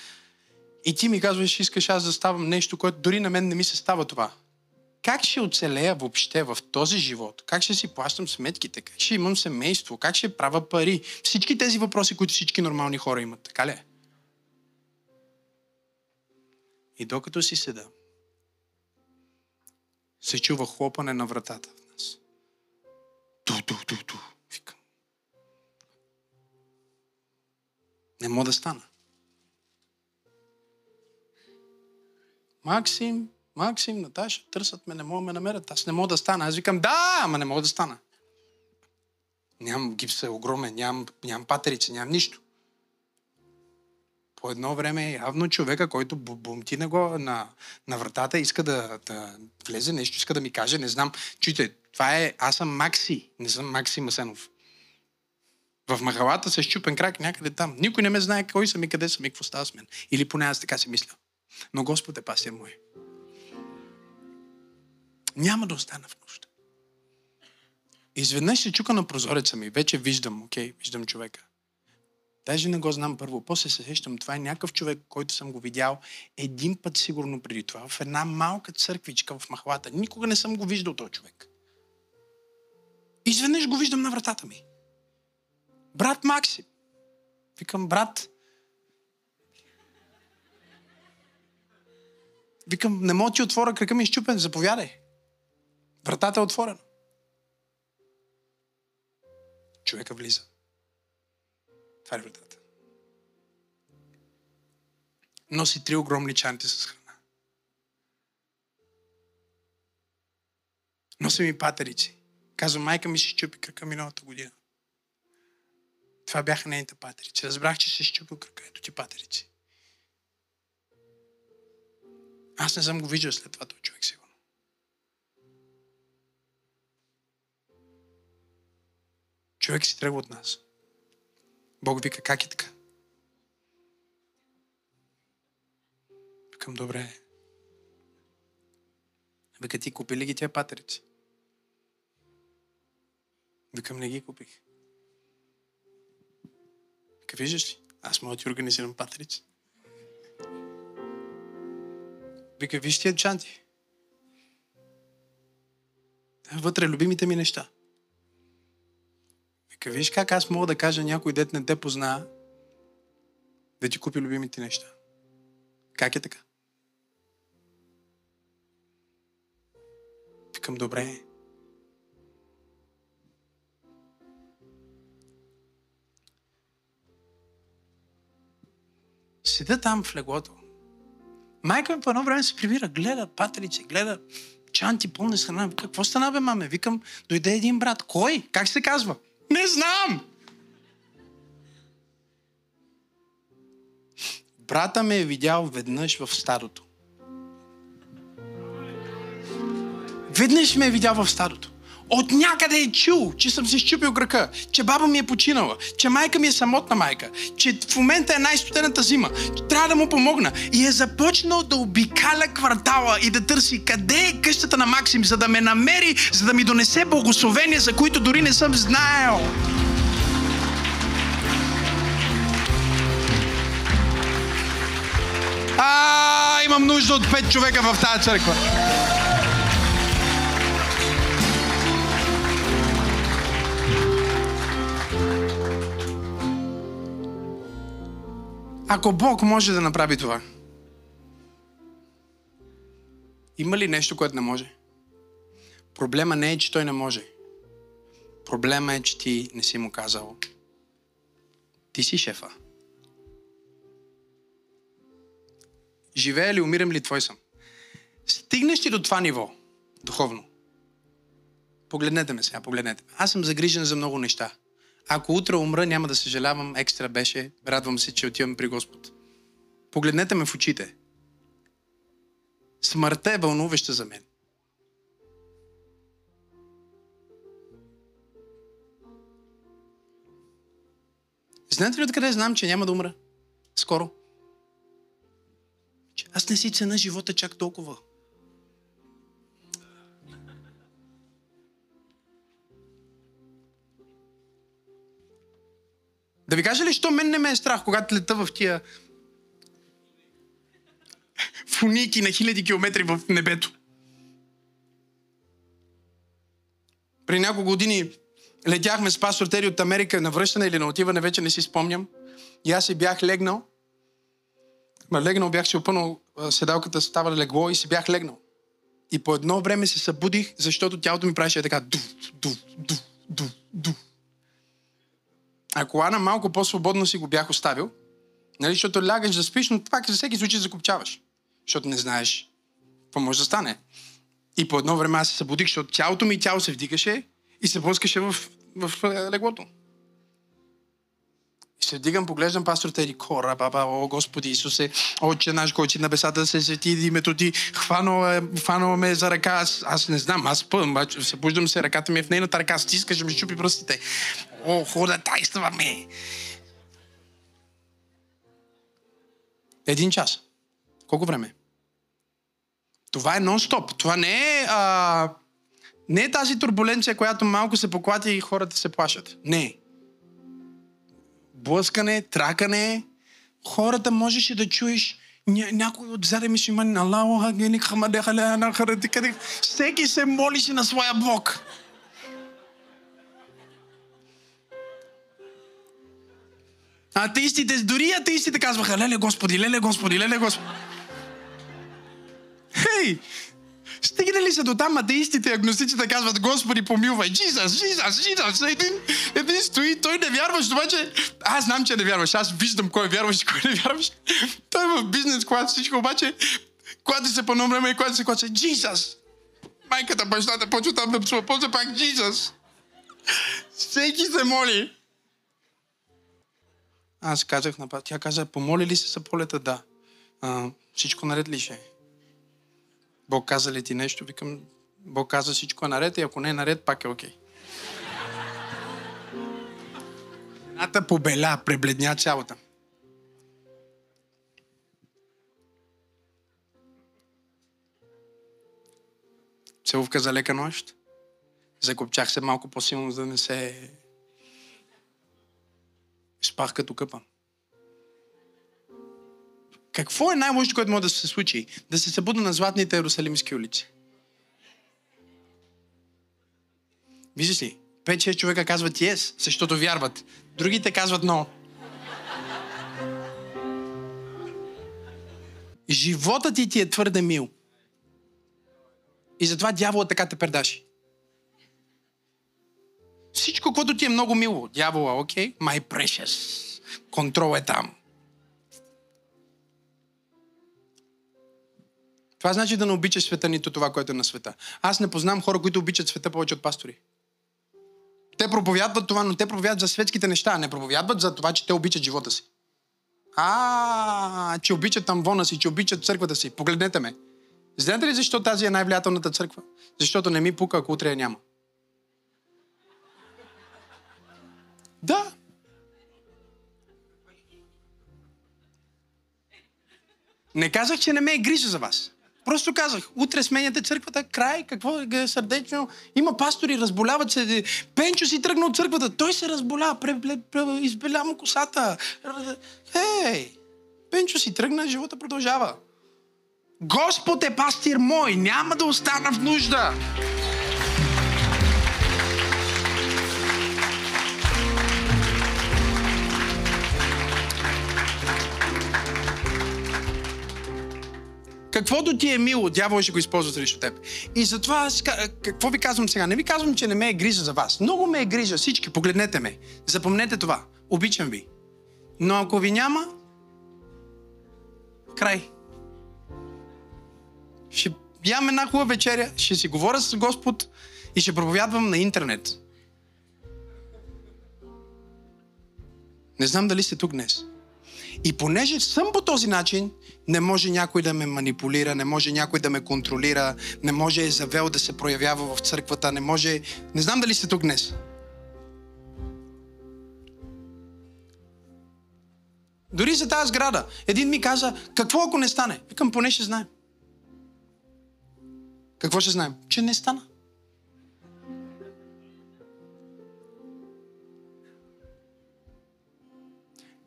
И ти ми казваш, искаш аз да ставам нещо, което дори на мен не ми се става това. Как ще оцелея въобще в този живот? Как ще си плащам сметките? Как ще имам семейство? Как ще правя пари? Всички тези въпроси, които всички нормални хора имат. Така ли? Е? И докато си седа, се чува хлопане на вратата в нас. Ту, Не мога да стана. Максим, Максим, Наташа, търсят ме, не мога да ме намерят. Аз не мога да стана. Аз викам, да, ама не мога да стана. Нямам гипса, е огромен, нямам, нямам патерица, нямам нищо. по едно време явно човека, който бумти на, го, на, на вратата, иска да, да влезе нещо, иска да ми каже, не знам. Чуйте, това е, аз съм Макси, не съм Макси Масенов. В махалата с щупен крак някъде там. Никой не ме знае кой съм и къде съм и какво става с мен. Или поне аз така си мисля. Но Господ е пастир мой. Няма да остана в нужда. Изведнъж се чука на прозореца ми. Вече виждам, окей, виждам човека. Даже не го знам първо. После се сещам, това е някакъв човек, който съм го видял един път сигурно преди това, в една малка църквичка в махлата. Никога не съм го виждал този човек. Изведнъж го виждам на вратата ми. Брат Максим. Викам, брат. Викам, не мога ти отворя, крака ми изчупен, заповядай. Вратата е отворена. Човека влиза. Това е вратата. Носи три огромни чанти с храна. Носи ми патерици. Казва, майка ми се щупи крака миналата година. Това бяха нейните патерици. Разбрах, че се щупил крака. Ето ти патерици. Аз не съм го виждал след това този човек сигурно. Човек си тръгва от нас. Бог вика, как е така? Викам, добре. Вика, ти купи ли ги тия патерици? Викам, не ги купих. Вика, виждаш ли? Аз мога да ти организирам патерици. Вика, виж тия чанти. Вътре любимите ми неща. Вика, виж как аз мога да кажа някой дет не те позна да ти купи любимите неща. Как е така? Викам, добре. Седа там в леглото. Майка ми по едно време се прибира, гледа патрици, гледа чанти пълни с храна. Какво стана, бе, маме? Викам, дойде един брат. Кой? Как се казва? Не знам! Брата ме е видял веднъж в стадото. Веднъж ме е видял в стадото. От някъде е чул, че съм се щупил крака, че баба ми е починала, че майка ми е самотна майка, че в момента е най-студената зима, че трябва да му помогна. И е започнал да обикаля квартала и да търси къде е къщата на Максим, за да ме намери, за да ми донесе благословения, за които дори не съм знаел. А, имам нужда от пет човека в тази църква. Ако Бог може да направи това, има ли нещо, което не може? Проблема не е, че той не може. Проблема е, че ти не си му казал. Ти си шефа. Живея ли, умирам ли, твой съм. Стигнеш ли до това ниво, духовно? Погледнете ме сега, погледнете. Аз съм загрижен за много неща. Ако утре умра, няма да съжалявам, екстра беше. Радвам се, че отивам при Господ. Погледнете ме в очите. Смъртта е вълнуваща за мен. Знаете ли откъде знам, че няма да умра? Скоро. Аз не си цена живота чак толкова. Да ви кажа ли, що мен не ме е страх, когато лета в тия фуники на хиляди километри в небето? При няколко години летяхме с пастор Тери от Америка на връщане или на отиване, вече не си спомням. И аз си бях легнал. Ма легнал, бях си опънал седалката, става легло и си бях легнал. И по едно време се събудих, защото тялото ми правеше така ду, ду, ду, ду, ду. Ако Ана малко по-свободно си го бях оставил, нали, защото лягаш да спиш, но пак за всеки случай закопчаваш. Защото не знаеш какво може да стане. И по едно време аз се събудих, защото цялото ми тяло се вдигаше и се блъскаше в, в леглото. И се вдигам, поглеждам пастор Тери, кора, баба, о Господи Исусе, Отче наш, който си на бесата да се свети името ти, хванала, хванала ме за ръка, аз, аз не знам, аз обаче събуждам се, ръката ми е в нейната ръка, стискаш, ми щупи пръстите. О, хода, тайства ме. Един час. Колко време? Това е нон-стоп. Това не е, а, не е тази турбуленция, която малко се поклати и хората се плашат. Не. Блъскане, тракане. Хората можеше да чуеш ня, някой отзаде ми шиман, Аллаху хагени хамаде халяна харатикаде. Всеки се молише на своя Бог. Атеистите, дори атеистите казваха, леле Господи, леле Господи, леле Господи. Хей! Стигнали са до там атеистите и агностиците казват, Господи, помилвай, Джизас, Джизас, Джизас. Един, един стои, той не вярваш, обаче аз знам, че не вярваш, аз виждам кой вярваш и кой не вярваш. Той е в бизнес когато всичко, обаче, когато се по време и когато се клаца, Джизас. Майката, бащата, почва там да псува, после пак Джизас. Всеки се моли. Аз казах на Тя каза, помоли ли се за полета? Да. А, всичко наред ли ще е? Бог каза ли ти нещо? Викам, Бог каза всичко е наред и ако не е наред, пак е окей. Okay. Едната побеля, пребледня цялата. Целувка за лека нощ. Закопчах се малко по-силно, за да не се спах като къпа. Какво е най-лошото, което може да се случи? Да се събуда на златните Иерусалимски улици. Виждаш ли? 5-6 човека казват yes, защото вярват. Другите казват no. Животът ти ти е твърде мил. И затова дяволът така те предаши. Всичко, което ти е много мило. Дявола, окей, okay? my precious. Контрол е там. Това значи да не обичаш света, нито това, което е на света. Аз не познавам хора, които обичат света повече от пастори. Те проповядват това, но те проповядват за светските неща, не проповядват за това, че те обичат живота си. А, че обичат тамвона си, че обичат църквата си. Погледнете ме. Знаете ли защо тази е най-влиятелната църква? Защото не ми пука, ако утре я няма. Да. Не казах, че не ме е грижа за вас. Просто казах, утре сменяте църквата, край, какво е сърдечно. Има пастори, разболяват се. Пенчо си тръгна от църквата, той се разболя, избеля му косата. Хей, Пенчо си тръгна, живота продължава. Господ е пастир мой, няма да остана в нужда. Каквото ти е мило, дявол ще го използва срещу теб. И затова аз, какво ви казвам сега? Не ви казвам, че не ме е грижа за вас. Много ме е грижа. Всички, погледнете ме. Запомнете това. Обичам ви. Но ако ви няма, край. Ще ям една хубава вечеря, ще си говоря с Господ и ще проповядвам на интернет. Не знам дали сте тук днес. И понеже съм по този начин, не може някой да ме манипулира, не може някой да ме контролира, не може Езавел да се проявява в църквата, не може... Не знам дали сте тук днес. Дори за тази сграда. Един ми каза, какво ако не стане? Викам, поне ще знаем. Какво ще знаем? Че не стана.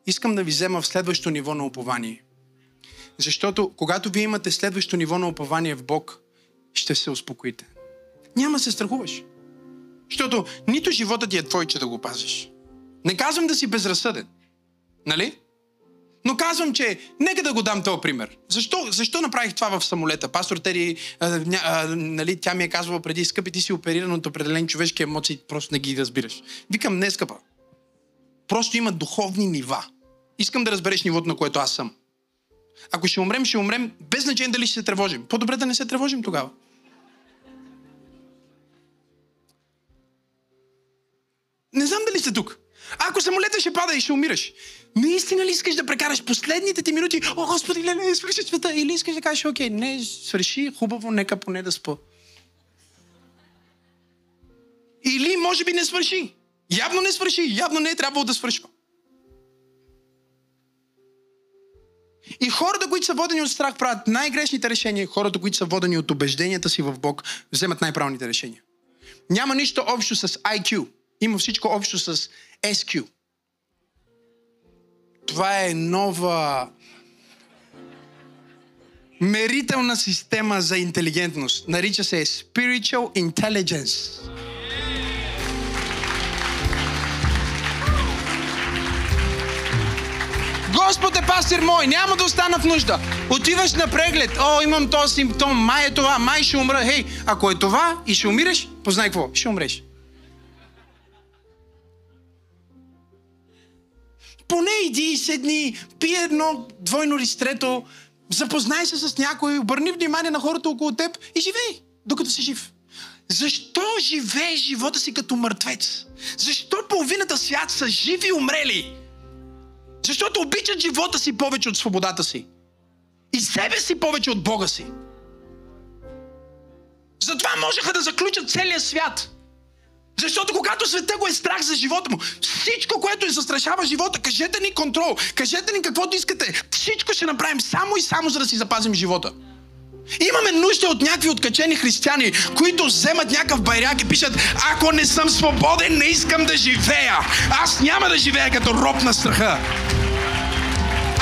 Искам да ви взема в следващото ниво на упование. Защото когато вие имате следващо ниво на упование в Бог, ще се успокоите. Няма се страхуваш. Защото нито живота ти е твой, че да го пазиш. Не казвам да си безразсъден. Нали? Но казвам, че нека да го дам този пример. Защо, защо направих това в самолета? Пастор Тери, а, а, нали, тя ми е казвала преди, скъпи, ти си опериран от определени човешки емоции, просто не ги разбираш. Викам, не скъпа. Просто има духовни нива. Искам да разбереш нивото, на което аз съм. Ако ще умрем, ще умрем без значение дали ще се тревожим. По-добре да не се тревожим тогава. Не знам дали сте тук. Ако самолета ще пада и ще умираш. Наистина ли искаш да прекараш последните ти минути? О, Господи, не, не, свърши света. Или искаш да кажеш, окей, не, свърши, хубаво, нека поне да спа. Или може би не свърши. Явно не свърши, явно не е трябвало да свършва. И хората, които са водени от страх, правят най-грешните решения. Хората, които са водени от убежденията си в Бог, вземат най-правилните решения. Няма нищо общо с IQ. Има всичко общо с SQ. Това е нова мерителна система за интелигентност. Нарича се Spiritual Intelligence. Господ е пастир мой, няма да остана в нужда. Отиваш на преглед, о, имам този симптом, май е това, май ще умра. Хей, ако е това и ще умираш, познай какво, ще умреш. Поне иди, седни, пи едно двойно ристрето, запознай се с някой, обърни внимание на хората около теб и живей, докато си жив. Защо живееш живота си като мъртвец? Защо половината свят са живи и умрели? Защото обичат живота си повече от свободата си. И себе си повече от Бога си. Затова можеха да заключат целия свят. Защото когато света го е страх за живота му, всичко, което е застрашава живота, кажете ни контрол, кажете ни каквото искате, всичко ще направим само и само за да си запазим живота. Имаме нужда от някакви откачени християни, които вземат някакъв байрак и пишат Ако не съм свободен, не искам да живея. Аз няма да живея като роб на страха.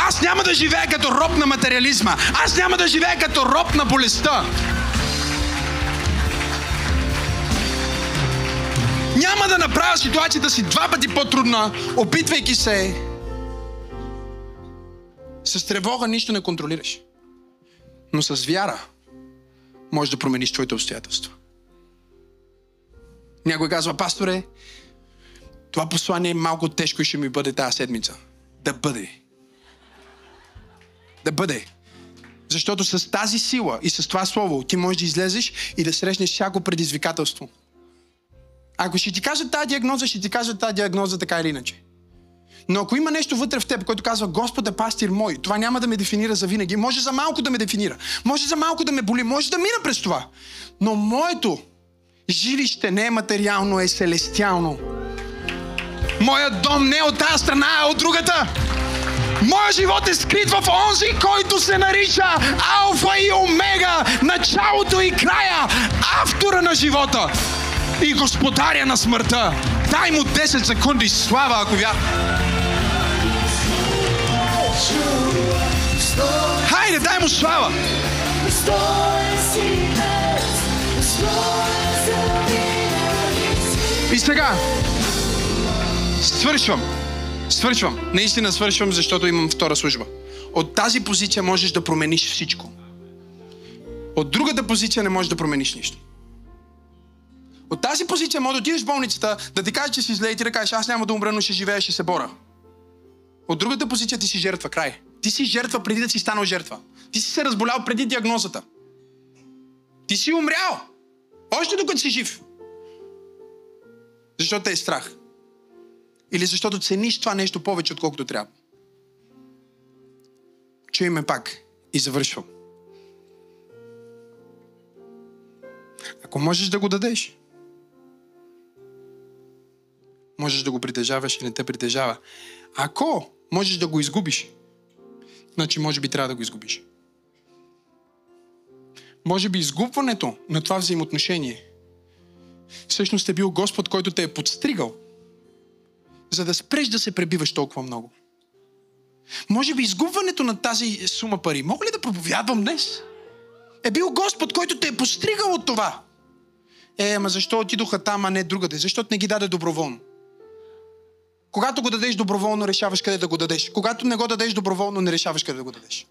Аз няма да живея като роб на материализма. Аз няма да живея като роб на болестта. Няма да направя ситуацията си два пъти по-трудна, опитвайки се. С тревога нищо не контролираш. Но с вяра можеш да промениш твоите обстоятелства. Някой казва, пасторе, това послание е малко тежко и ще ми бъде тази седмица. Да бъде. Да бъде. Защото с тази сила и с това слово ти можеш да излезеш и да срещнеш всяко предизвикателство. Ако ще ти кажа тази диагноза, ще ти кажа тази диагноза така или иначе. Но ако има нещо вътре в теб, което казва Господ е пастир мой, това няма да ме дефинира за винаги. Може за малко да ме дефинира. Може за малко да ме боли. Може да мина през това. Но моето жилище не е материално, е селестиално. Моят дом не е от тази страна, а от другата. Моят живот е скрит в онзи, който се нарича Алфа и Омега, началото и края, автора на живота и господаря на смъртта. Дай му 10 секунди слава, ако вярва. Хайде, дай му слава! И сега, свършвам. Свършвам. Наистина свършвам, защото имам втора служба. От тази позиция можеш да промениш всичко. От другата позиция не можеш да промениш нищо. От тази позиция може да отидеш в болницата, да ти кажеш, че си зле и ти да кажеш, аз няма да умра, но ще живея, ще се бора. От другата позиция ти си жертва, край. Ти си жертва преди да си станал жертва. Ти си се разболял преди диагнозата. Ти си умрял. Още докато си жив. Защото те е страх. Или защото цениш това нещо повече, отколкото трябва. Чуй ме пак и завършвам. Ако можеш да го дадеш, можеш да го притежаваш и не те притежава. Ако можеш да го изгубиш, значи може би трябва да го изгубиш. Може би изгубването на това взаимоотношение всъщност е бил Господ, който те е подстригал, за да спреш да се пребиваш толкова много. Може би изгубването на тази сума пари, мога ли да проповядвам днес? Е бил Господ, който те е постригал от това. Е, ама защо отидоха там, а не другаде? Защото не ги даде доброволно. Когато го дадеш доброволно, решаваш къде да го дадеш. Когато не го дадеш доброволно, не решаваш къде да го дадеш.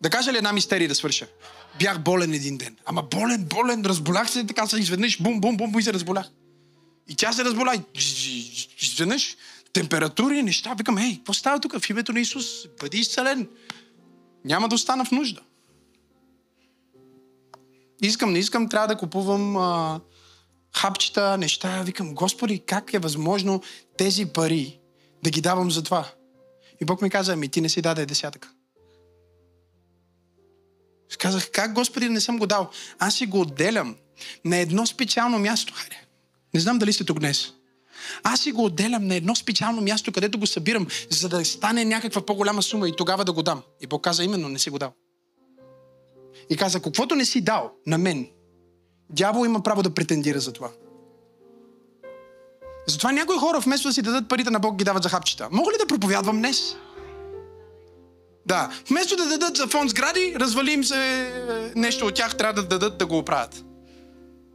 Да кажа ли една мистерия да свърша? Бях болен един ден. Ама болен, болен, разболях се, така се изведнъж, бум, бум, бум, и се разболях. И тя се разболя. Изведнъж температури, неща. Викам, ей, какво става тук? В името на Исус, бъди изцелен. Няма да остана в нужда. Искам, не искам, трябва да купувам а, хапчета, неща. Викам, Господи, как е възможно тези пари да ги давам за това? И Бог ми каза, ами ти не си даде десятък. Казах, как Господи не съм го дал? Аз си го отделям на едно специално място. Хайде. Не знам дали сте тук днес. Аз си го отделям на едно специално място, където го събирам, за да стане някаква по-голяма сума и тогава да го дам. И Бог каза, именно не си го дал. И каза, каквото не си дал на мен, дявол има право да претендира за това. Затова някои хора, вместо да си дадат парите на Бог, ги дават за хапчета. Мога ли да проповядвам днес? Да. Вместо да дадат за фонд сгради, развалим се е, нещо от тях, трябва да дадат да го оправят.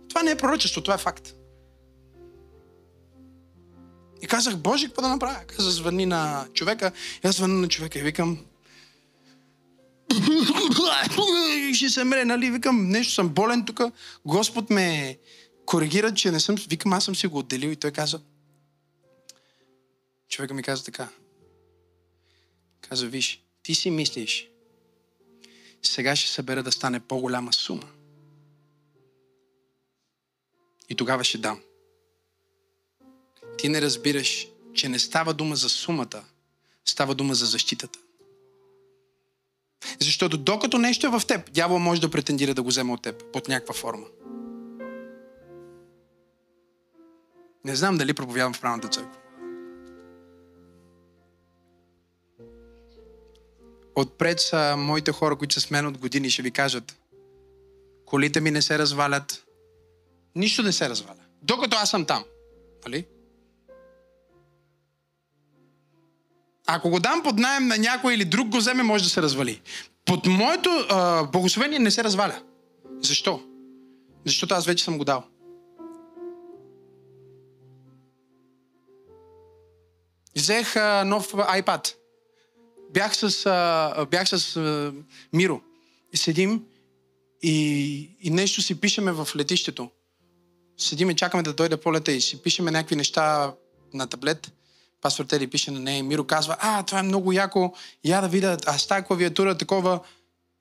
Това не е пророчество, това е факт. И казах, Боже, какво да направя? Каза, звъни на човека. И аз звъня на човека и викам, ще се мре, нали? Викам, нещо съм болен тук. Господ ме коригира, че не съм... Викам, аз съм си го отделил и той каза... Човека ми каза така. Каза, виж, ти си мислиш, сега ще събера да стане по-голяма сума. И тогава ще дам. Ти не разбираш, че не става дума за сумата, става дума за защитата. Защото докато нещо е в теб, дявол може да претендира да го вземе от теб под някаква форма. Не знам дали проповядвам в правната църква. Отпред са моите хора, които са с мен от години, ще ви кажат, колите ми не се развалят, нищо не се разваля. Докато аз съм там. Нали? Ако го дам под найем на някой или друг го вземе, може да се развали. Под моето а, благословение не се разваля. Защо? Защото аз вече съм го дал. Взех а, нов iPad. Бях с, а, бях с а, Миро. И седим и, и нещо си пишеме в летището. Седим и чакаме да дойде полета и си пишеме някакви неща на таблет пастор Тели пише на нея и Миро казва, а, това е много яко, я да видя, а с тази клавиатура такова.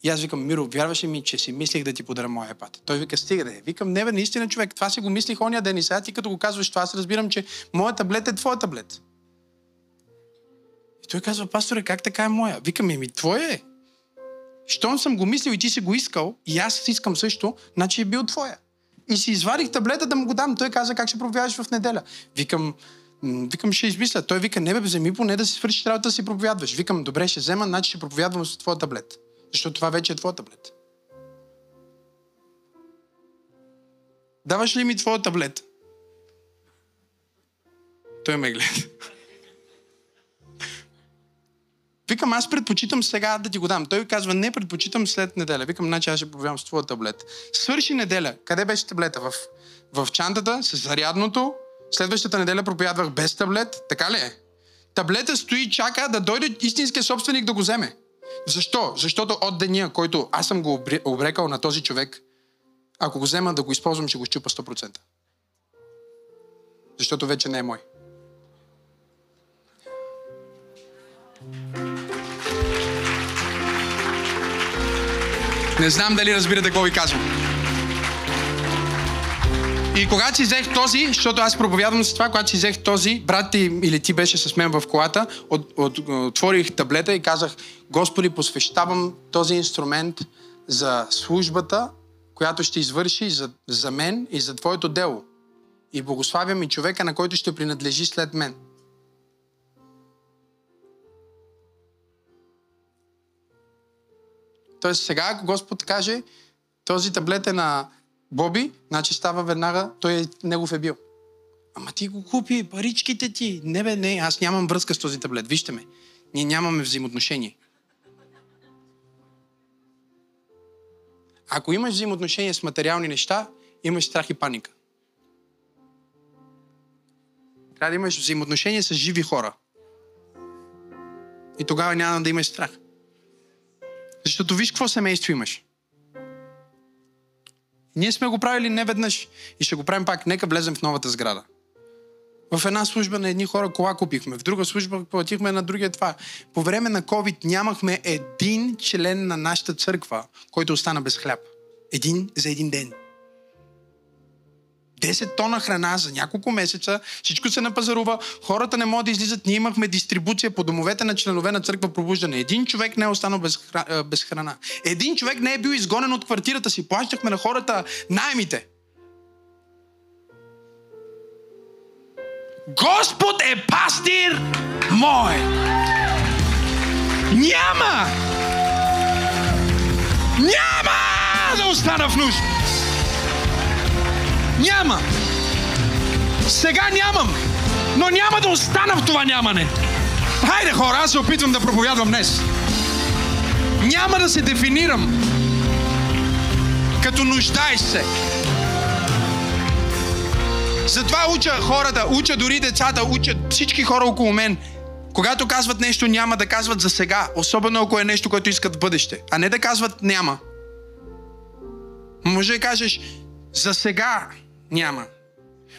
И аз викам, Миро, вярваш ли ми, че си мислих да ти подаря моя пат? Той вика, стига да е. Викам, не бе, наистина човек, това си го мислих ония ден и сега ти като го казваш това, аз разбирам, че моя таблет е твоя таблет. И той казва, пасторе, как така е моя? Викам, ми, твоя е. Щом съм го мислил и ти си го искал, и аз искам също, значи е бил твоя. И си извадих таблета да му го дам. Той каза, как ще проповядаш в неделя. Викам, Викам, ще измисля. Той вика, не бе, вземи поне да си свършиш работа да си проповядваш. Викам, добре, ще взема, значи ще проповядвам с твоя таблет. Защото това вече е твоя таблет. Даваш ли ми твоя таблет? Той ме гледа. Викам, аз предпочитам сега да ти го дам. Той казва, не, предпочитам след неделя. Викам, значи аз ще проповядвам с твоя таблет. Свърши неделя. Къде беше таблета? В, в чантата, с зарядното, Следващата неделя проповядвах без таблет. Така ли е? Таблета стои и чака да дойде истинския собственик да го вземе. Защо? Защото от деня, който аз съм го обрекал на този човек, ако го взема да го използвам, ще го щупа 100%. Защото вече не е мой. Не знам дали разбирате какво ви казвам. И когато си взех този, защото аз проповядвам с това, когато си взех този, брат ти или ти беше с мен в колата, от, от, отворих таблета и казах, Господи, посвещавам този инструмент за службата, която ще извърши за, за мен и за Твоето дело. И благославям и човека, на който ще принадлежи след мен. Тоест сега, ако Господ каже, този таблет е на Боби, значи става веднага, той е, негов е бил. Ама ти го купи, паричките ти. Не бе, не, аз нямам връзка с този таблет. Вижте ме. Ние нямаме взаимоотношение. Ако имаш взаимоотношение с материални неща, имаш страх и паника. Трябва да имаш взаимоотношение с живи хора. И тогава няма да имаш страх. Защото виж какво семейство имаш. Ние сме го правили не веднъж и ще го правим пак. Нека влезем в новата сграда. В една служба на едни хора кола купихме, в друга служба платихме на другия това. По време на COVID нямахме един член на нашата църква, който остана без хляб. Един за един ден. 10 тона храна за няколко месеца, всичко се напазарува, хората не могат да излизат. Ние имахме дистрибуция по домовете на членове на църква пробуждане. Един човек не е останал без, хра... без храна. Един човек не е бил изгонен от квартирата си. Плащахме на хората найемите. Господ е пастир мой. Няма! Няма да остана в нужда. Няма. Сега нямам, но няма да остана в това нямане. Хайде хора, аз се опитвам да проповядвам днес. Няма да се дефинирам като нуждай се. Затова уча хората, уча дори децата, учат всички хора около мен. Когато казват нещо няма, да казват за сега, особено ако е нещо, което искат в бъдеще, а не да казват няма. Може да кажеш за сега няма.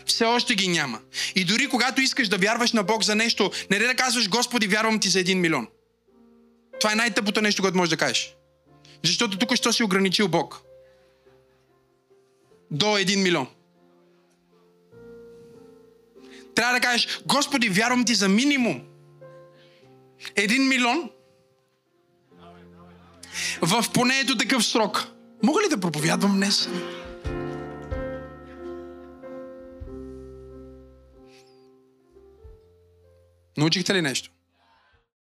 Все още ги няма. И дори когато искаш да вярваш на Бог за нещо, не да казваш Господи, вярвам ти за един милион. Това е най-тъпото нещо, което можеш да кажеш. Защото тук що си ограничил Бог. До един милион. Трябва да кажеш, Господи, вярвам ти за минимум. Един милион. В поне ето такъв срок. Мога ли да проповядвам днес? Научихте ли нещо?